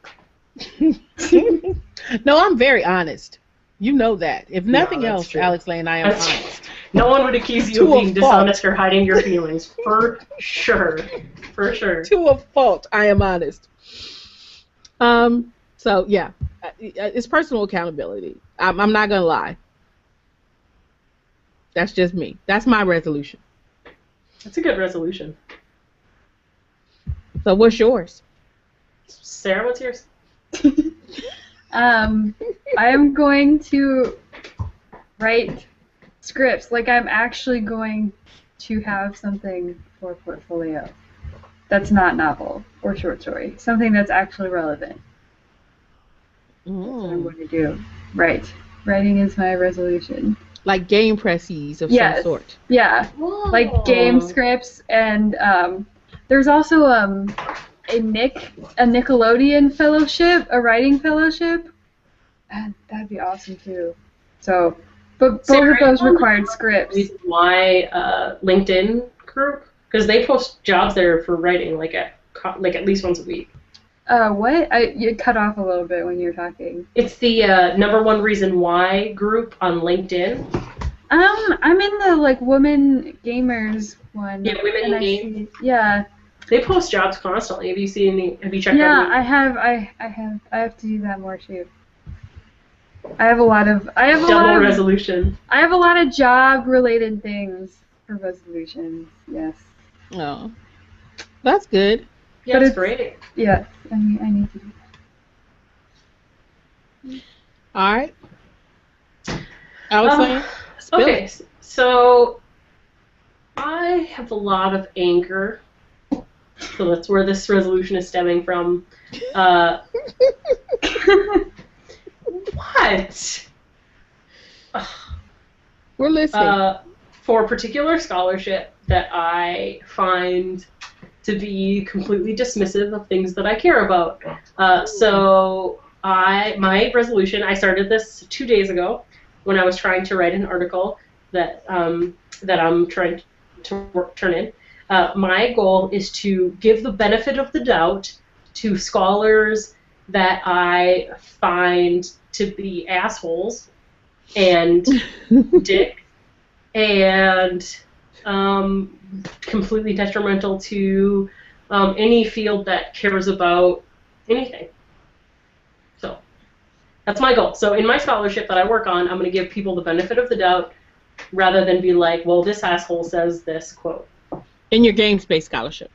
no, I'm very honest. You know that. If nothing else, true. Alex Layne, I am That's- honest. No one would accuse you To of a being fault. dishonest or hiding your feelings. For sure. For sure. to a fault, I am honest. Um. So yeah, Uh, it's personal accountability. I'm, I'm not gonna lie. That's just me. That's my resolution. That's a good resolution. So what's yours? Sarah, what's yours? Um, I am going to write scripts. Like I'm actually going to have something for portfolio that's not novel or short story. Something that's actually relevant. That's what I'm Mm. going to do. Right. Writing is my resolution. Like game presses of Yes. some sort. Yeah. like game scripts and um, there's also um, a Nick a Nickelodeon fellowship, a writing fellowship. And that'd be awesome too. So, but both Sarah, of those required scripts. why uh, LinkedIn group because they post jobs there for writing like at like at least once a week. Uh, what? I you cut off a little bit when you were talking. It's the uh, number one reason why group on LinkedIn. Um, I'm in the like women gamers one. Yeah, women and in I game. see- Yeah, They post jobs constantly. Have you seen any? Have you checked yeah. out? I have. I I have. I have to do that more too. I have a lot of. I have a double lot of. resolution? I have a lot of job related things for resolutions. Yes. Oh, that's good. Yeah, But it's it's- great. Yes. I need, I need to do that. All right. Alex Um, Layne, spill okay, it. so I have a lot of anger. So that's where this resolution is stemming from. Uh, what? We're listening. Uh, for a particular scholarship that I find to be completely dismissive of things that I care about. Uh, so I my resolution. I started this two days ago when I was trying to write an article that um, that I'm trying to work, turn in. Uh, my goal is to give the benefit of the doubt to scholars that I find to be assholes and dick and um, completely detrimental to um, any field that cares about anything. So that's my goal. So in my scholarship that I work on, I'm going to give people the benefit of the doubt rather than be like, well, this asshole says this quote. In your game space scholarship.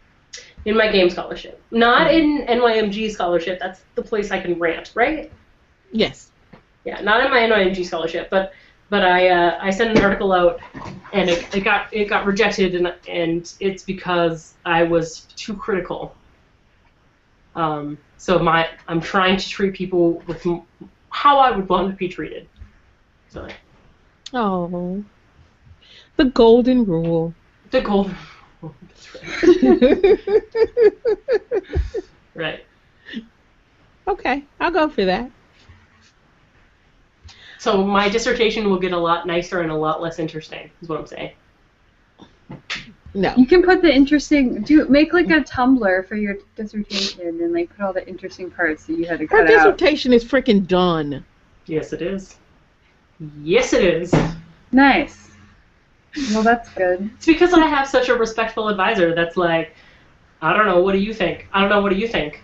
In my game scholarship, not in NYMG scholarship. That's the place I can rant, right? Yes. Yeah, not in my NYMG scholarship, but but I uh, I sent an article out and it, it got it got rejected and and it's because I was too critical. Um, so my I'm trying to treat people with m- how I would want to be treated. So Oh. The golden rule. the golden right. right. okay, I'll go for that. So my dissertation will get a lot nicer and a lot less interesting. Is what I'm saying. No. You can put the interesting do make like a Tumblr for your dissertation and like put all the interesting parts that you had to Her cut out. dissertation is freaking done. Yes, it is. Yes, it is. Nice. Well, that's good. It's because I have such a respectful advisor that's like, I don't know, what do you think? I don't know, what do you think?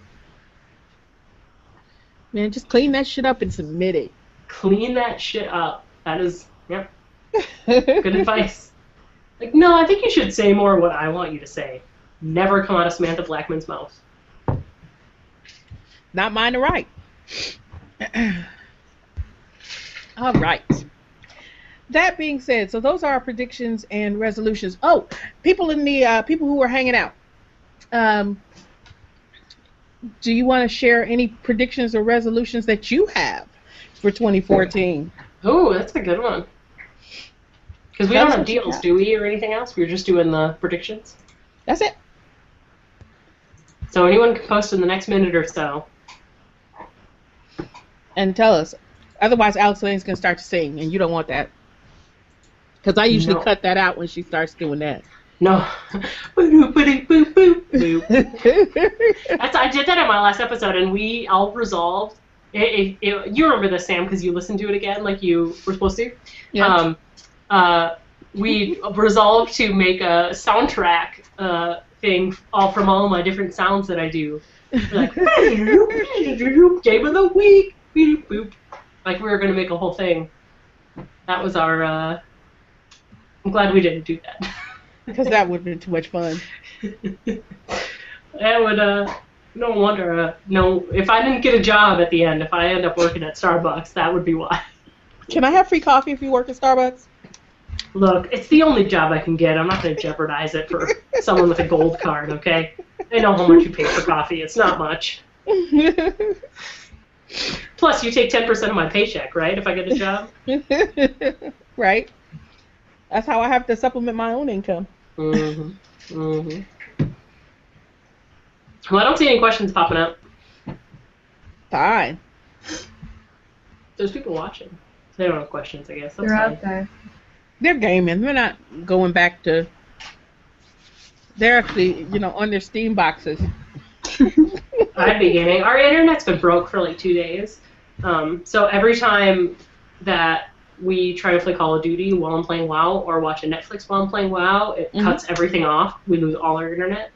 Man, just clean that shit up and submit it. Clean that shit up. That is, yep, good advice. Like, no, I think you should say more what I want you to say. Never come out of Samantha Blackmon's mouth. Not mine to write. All right. That being said, so those are our predictions and resolutions. Oh, people in the uh, people who are hanging out. Um, do you want to share any predictions or resolutions that you have for 2014? Oh, that's a good one. Because we Tell don't have deals, do we, or anything else? We were just doing the predictions. That's it. So anyone can post in the next minute or so. And tell us. Otherwise, Alex Layne's gonna start to sing, and you don't want that. Because I usually No. cut that out when she starts doing that. No. Boop, boop, boop, boop, boop. That's I did that in my last episode, and we all resolved. It, it, it, you remember this, Sam, because you listened to it again, like you were supposed to. yeah. Um, uh, we resolved to make a soundtrack uh, thing all from all my different sounds that I do. Like game of the week, beep, boop. Like we were gonna make a whole thing. That was our. Uh, I'm glad we didn't do that. Because that would have been too much fun. that would uh no wonder uh, no if I didn't get a job at the end if I end up working at Starbucks that would be why. Can I have free coffee if you work at Starbucks? Look, it's the only job I can get. I'm not going to jeopardize it for someone with a gold card, okay? I know how much you pay for coffee. It's not much. Plus, you take 10% of my paycheck, right? If I get a job. right. That's how I have to supplement my own income. Mm-hmm. Mm-hmm. Well, I don't see any questions popping up. Fine. There's people watching. They don't have questions, I guess. That's They're fine. out there. They're gaming. They're not going back to. They're actually, you know, on their Steam boxes. I'd be gaming. Our internet's been broke for like two days. Um, so every time that we try to play Call of Duty while I'm playing WoW or watch a Netflix while I'm playing WoW, it Mhm. cuts everything off. We lose all our internet.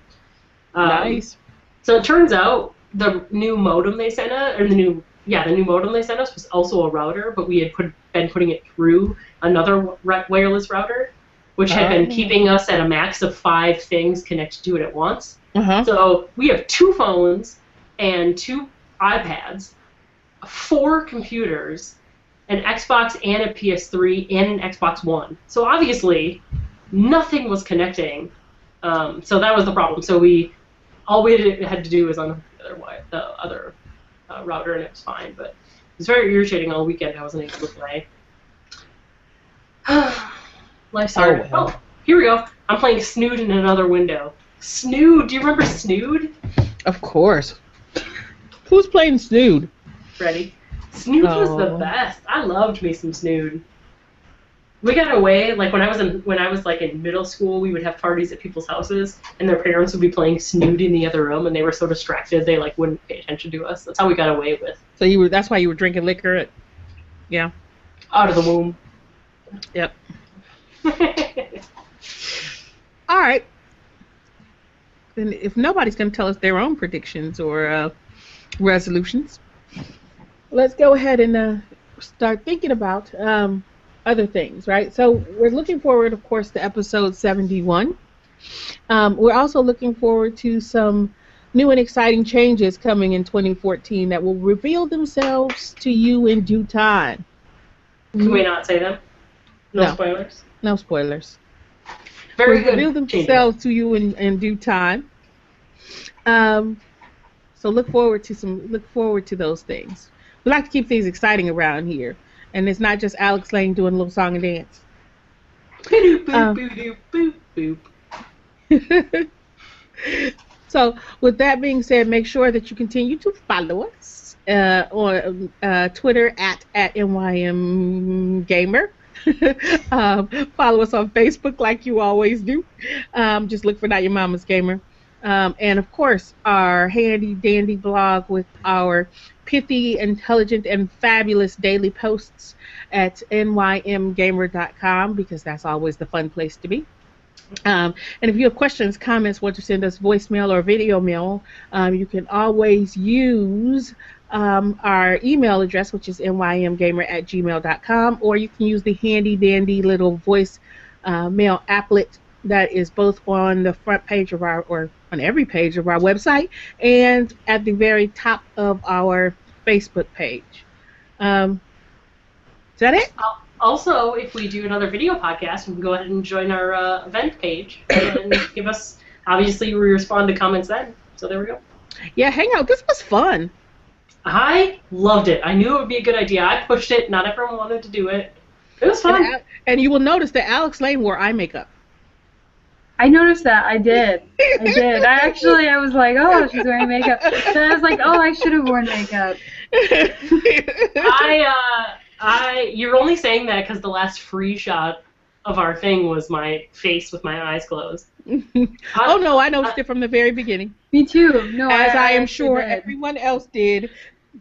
Um, nice. So it turns out the new modem they sent us, or the new yeah, the new modem they sent us was also a router, but we had put, been putting it through another wireless router, which had been Oh. keeping us at a max of five things connected to it at once. Uh huh. So we have two phones and two iPads, four computers, an Xbox and a PS3 and an Xbox One. So obviously, nothing was connecting. Um, so that was the problem. So we, all we had- to do was on the other, the other uh, router, and it was fine. But it was very irritating all weekend. I wasn't able to play. Life's hard. Oh, well. oh, here we go. I'm playing Snood in another window. Snood, do you remember Snood? Of course. Who's playing Snood? ready. Snood was the Oh. best. I loved me some Snood. We got away like when I was in when I was like in middle school. We would have parties at people's houses, and their parents would be playing Snood in the other room, and they were so distracted they like wouldn't pay attention to us. That's how we got away with So you were that's why you were drinking liquor. At, yeah. out of the womb. Yep. All right. Then if nobody's going to tell us their own predictions or uh, resolutions, let's go ahead and uh, start thinking about um, other things, right? So we're looking forward, of course, to episode 71. Um, we're also looking forward to some new and exciting changes coming in 2014 that will reveal themselves to you in due time. Can we not say them? No, No. spoilers. No spoilers. Very will good. reveal changes. themselves to you in, in due time. Um, so look forward to some look forward to those things. We like to keep things exciting around here, and it's not just Alex Layne doing a little song and dance. Um, so with that being said, make sure that you continue to follow us uh, on uh, Twitter at at NYM Gamer. um, follow us on Facebook like you always do. Um, just look for Not Your Mama's Gamer. Um, and of course, our handy dandy blog with our pithy, intelligent, and fabulous daily posts at nymgamer.com because that's always the fun place to be. Um, and if you have questions, comments, want to send us voicemail or video mail, um, you can always use um, our email address, which is nymgamer at gmail.com, or you can use the handy dandy little voice uh, mail applet that is both on the front page of our, or on every page of our website, and at the very top of our Facebook page. Um, is that it? Also, if we do another video podcast, you can go ahead and join our uh, event page and give us. Obviously, we respond to comments then. So there we go. Yeah, hang out. This was fun. I loved it. I knew it would be a good idea. I pushed it. Not everyone wanted to do it. It was fun. And, and you will notice that Alex Layne wore eye makeup. I noticed that. I did. I did. I actually, I was like, oh, she's wearing makeup. Then I was like, oh, I should have worn makeup. I, uh, I, you're only saying that because the last free shot of our thing was my face with my eyes closed. oh no, I noticed it from the very beginning, Me too. No, as I, am sure did. everyone else did.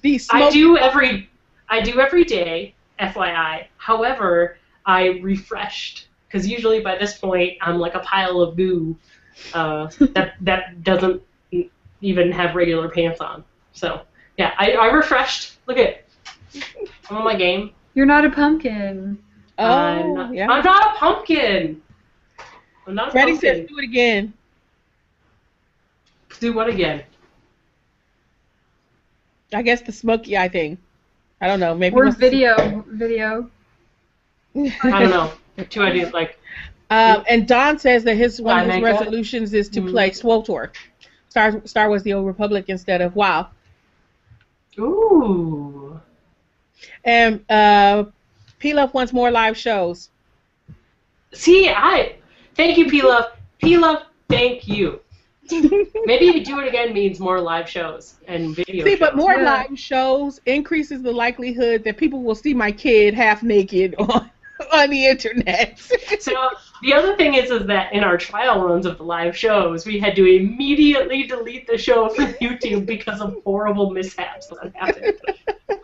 The smoke I smoke. do every I do every day, FYI. However, I refreshed because usually by this point I'm like a pile of goo uh, that that doesn't even have regular pants on. So yeah, I, I refreshed. Look at I'm on my game. You're not a pumpkin. Oh, I'm not, yeah. I'm not a pumpkin. I'm not a Freddie pumpkin. says, "Do it again." Do what again? I guess the smoky eye thing. I don't know. Maybe. Or it video. Video. I don't know. Two ideas like Um, and Don says that his one of his resolutions is to Mm. play SWTOR, Star Star Wars: The Old Republic instead of WoW. ooh. And uh, P Love wants more live shows. See, I thank you, P Love. P Love, thank you. Maybe do it again means more live shows and video. See, but more Yeah. live shows increases the likelihood that people will see my kid half naked on on the internet. So the other thing is, is that in our trial runs of the live shows, we had to immediately delete the show from YouTube because of horrible mishaps that happened.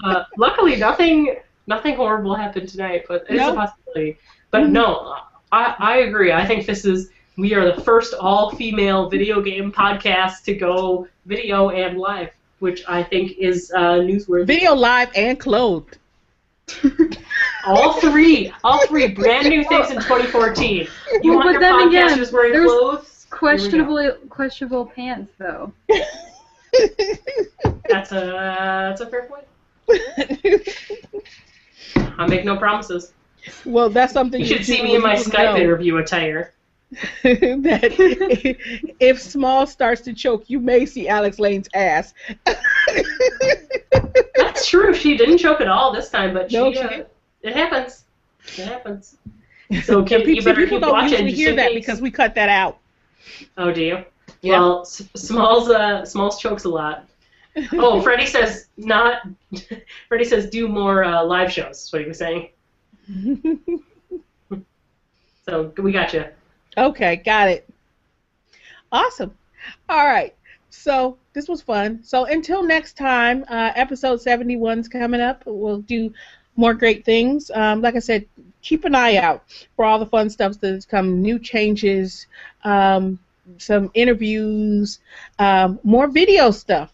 Uh, luckily, nothing, nothing horrible happened tonight, but it's No. a possibility. But Mhm. no, I, I agree. I think this is we are the first all-female video game podcast to go video and live, which I think is uh, newsworthy. Video live and clothed. All three, all three brand new things in 2014. You Well, want but your then again, podcasters wearing there's clothes? Questionable, questionable pants though. That's a that's a fair point. I make no promises. well, that's something You you should see me in my Skype know interview attire. that if Small starts to choke, you may see Alex Layne's ass. That's true. She didn't choke at all this time, but No, she, she uh, didn't. It happens. It happens. So can, keep, pe- you people keep don't watching. usually hear that case. because we cut that out. Oh, do you? Yeah. Well, S- Smalls uh, Smalls chokes a lot. Oh, Freddie says not. Freddie says do more uh, live shows. That's what he was saying. So we got you. okay, got it. Awesome. All right. So this was fun. So until next time, uh, episode 71's coming up. We'll do more great things. Um, like I said, keep an eye out for all the fun stuff that's come, new changes, um, some interviews, um, more video stuff.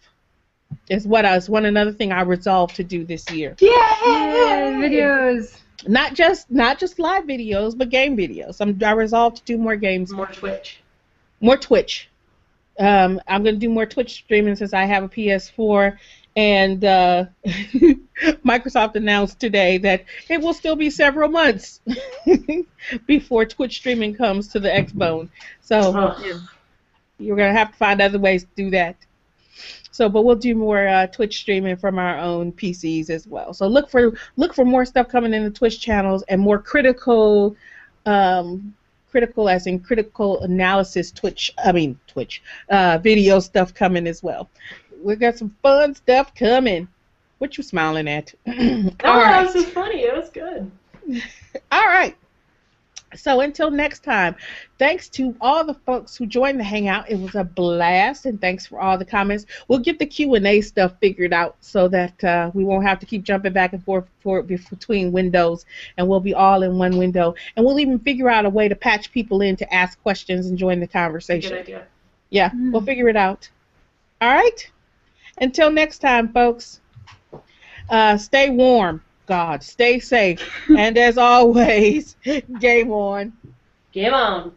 Is what I was one another thing I resolved to do this year. Yay! Videos. Not just not just live videos, but game videos. I'm, I resolved to do more games More Twitch. more Twitch. Um, I'm gonna do more Twitch streaming since I have a PS4, and uh, Microsoft announced today that it will still be several months before Twitch streaming comes to the Xbone. So you're gonna have to find other ways to do that. So, but we'll do more uh, Twitch streaming from our own PCs as well. So look for look for more stuff coming in the Twitch channels and more critical, um, critical as in critical analysis Twitch. I mean Twitch uh, video stuff coming as well. We got some fun stuff coming. What you smiling at? No, All that right. was just funny. It was good. All right. So until next time, thanks to all the folks who joined the hangout. It was a blast, and thanks for all the comments. We'll get the Q and A stuff figured out so that uh, we won't have to keep jumping back and forth for, between windows, and we'll be all in one window. And we'll even figure out a way to patch people in to ask questions and join the conversation. Good conversation. idea. Yeah, we'll figure it out. All right. Until next time, folks. Uh, stay warm. God, stay safe. and as always, game on. Game on.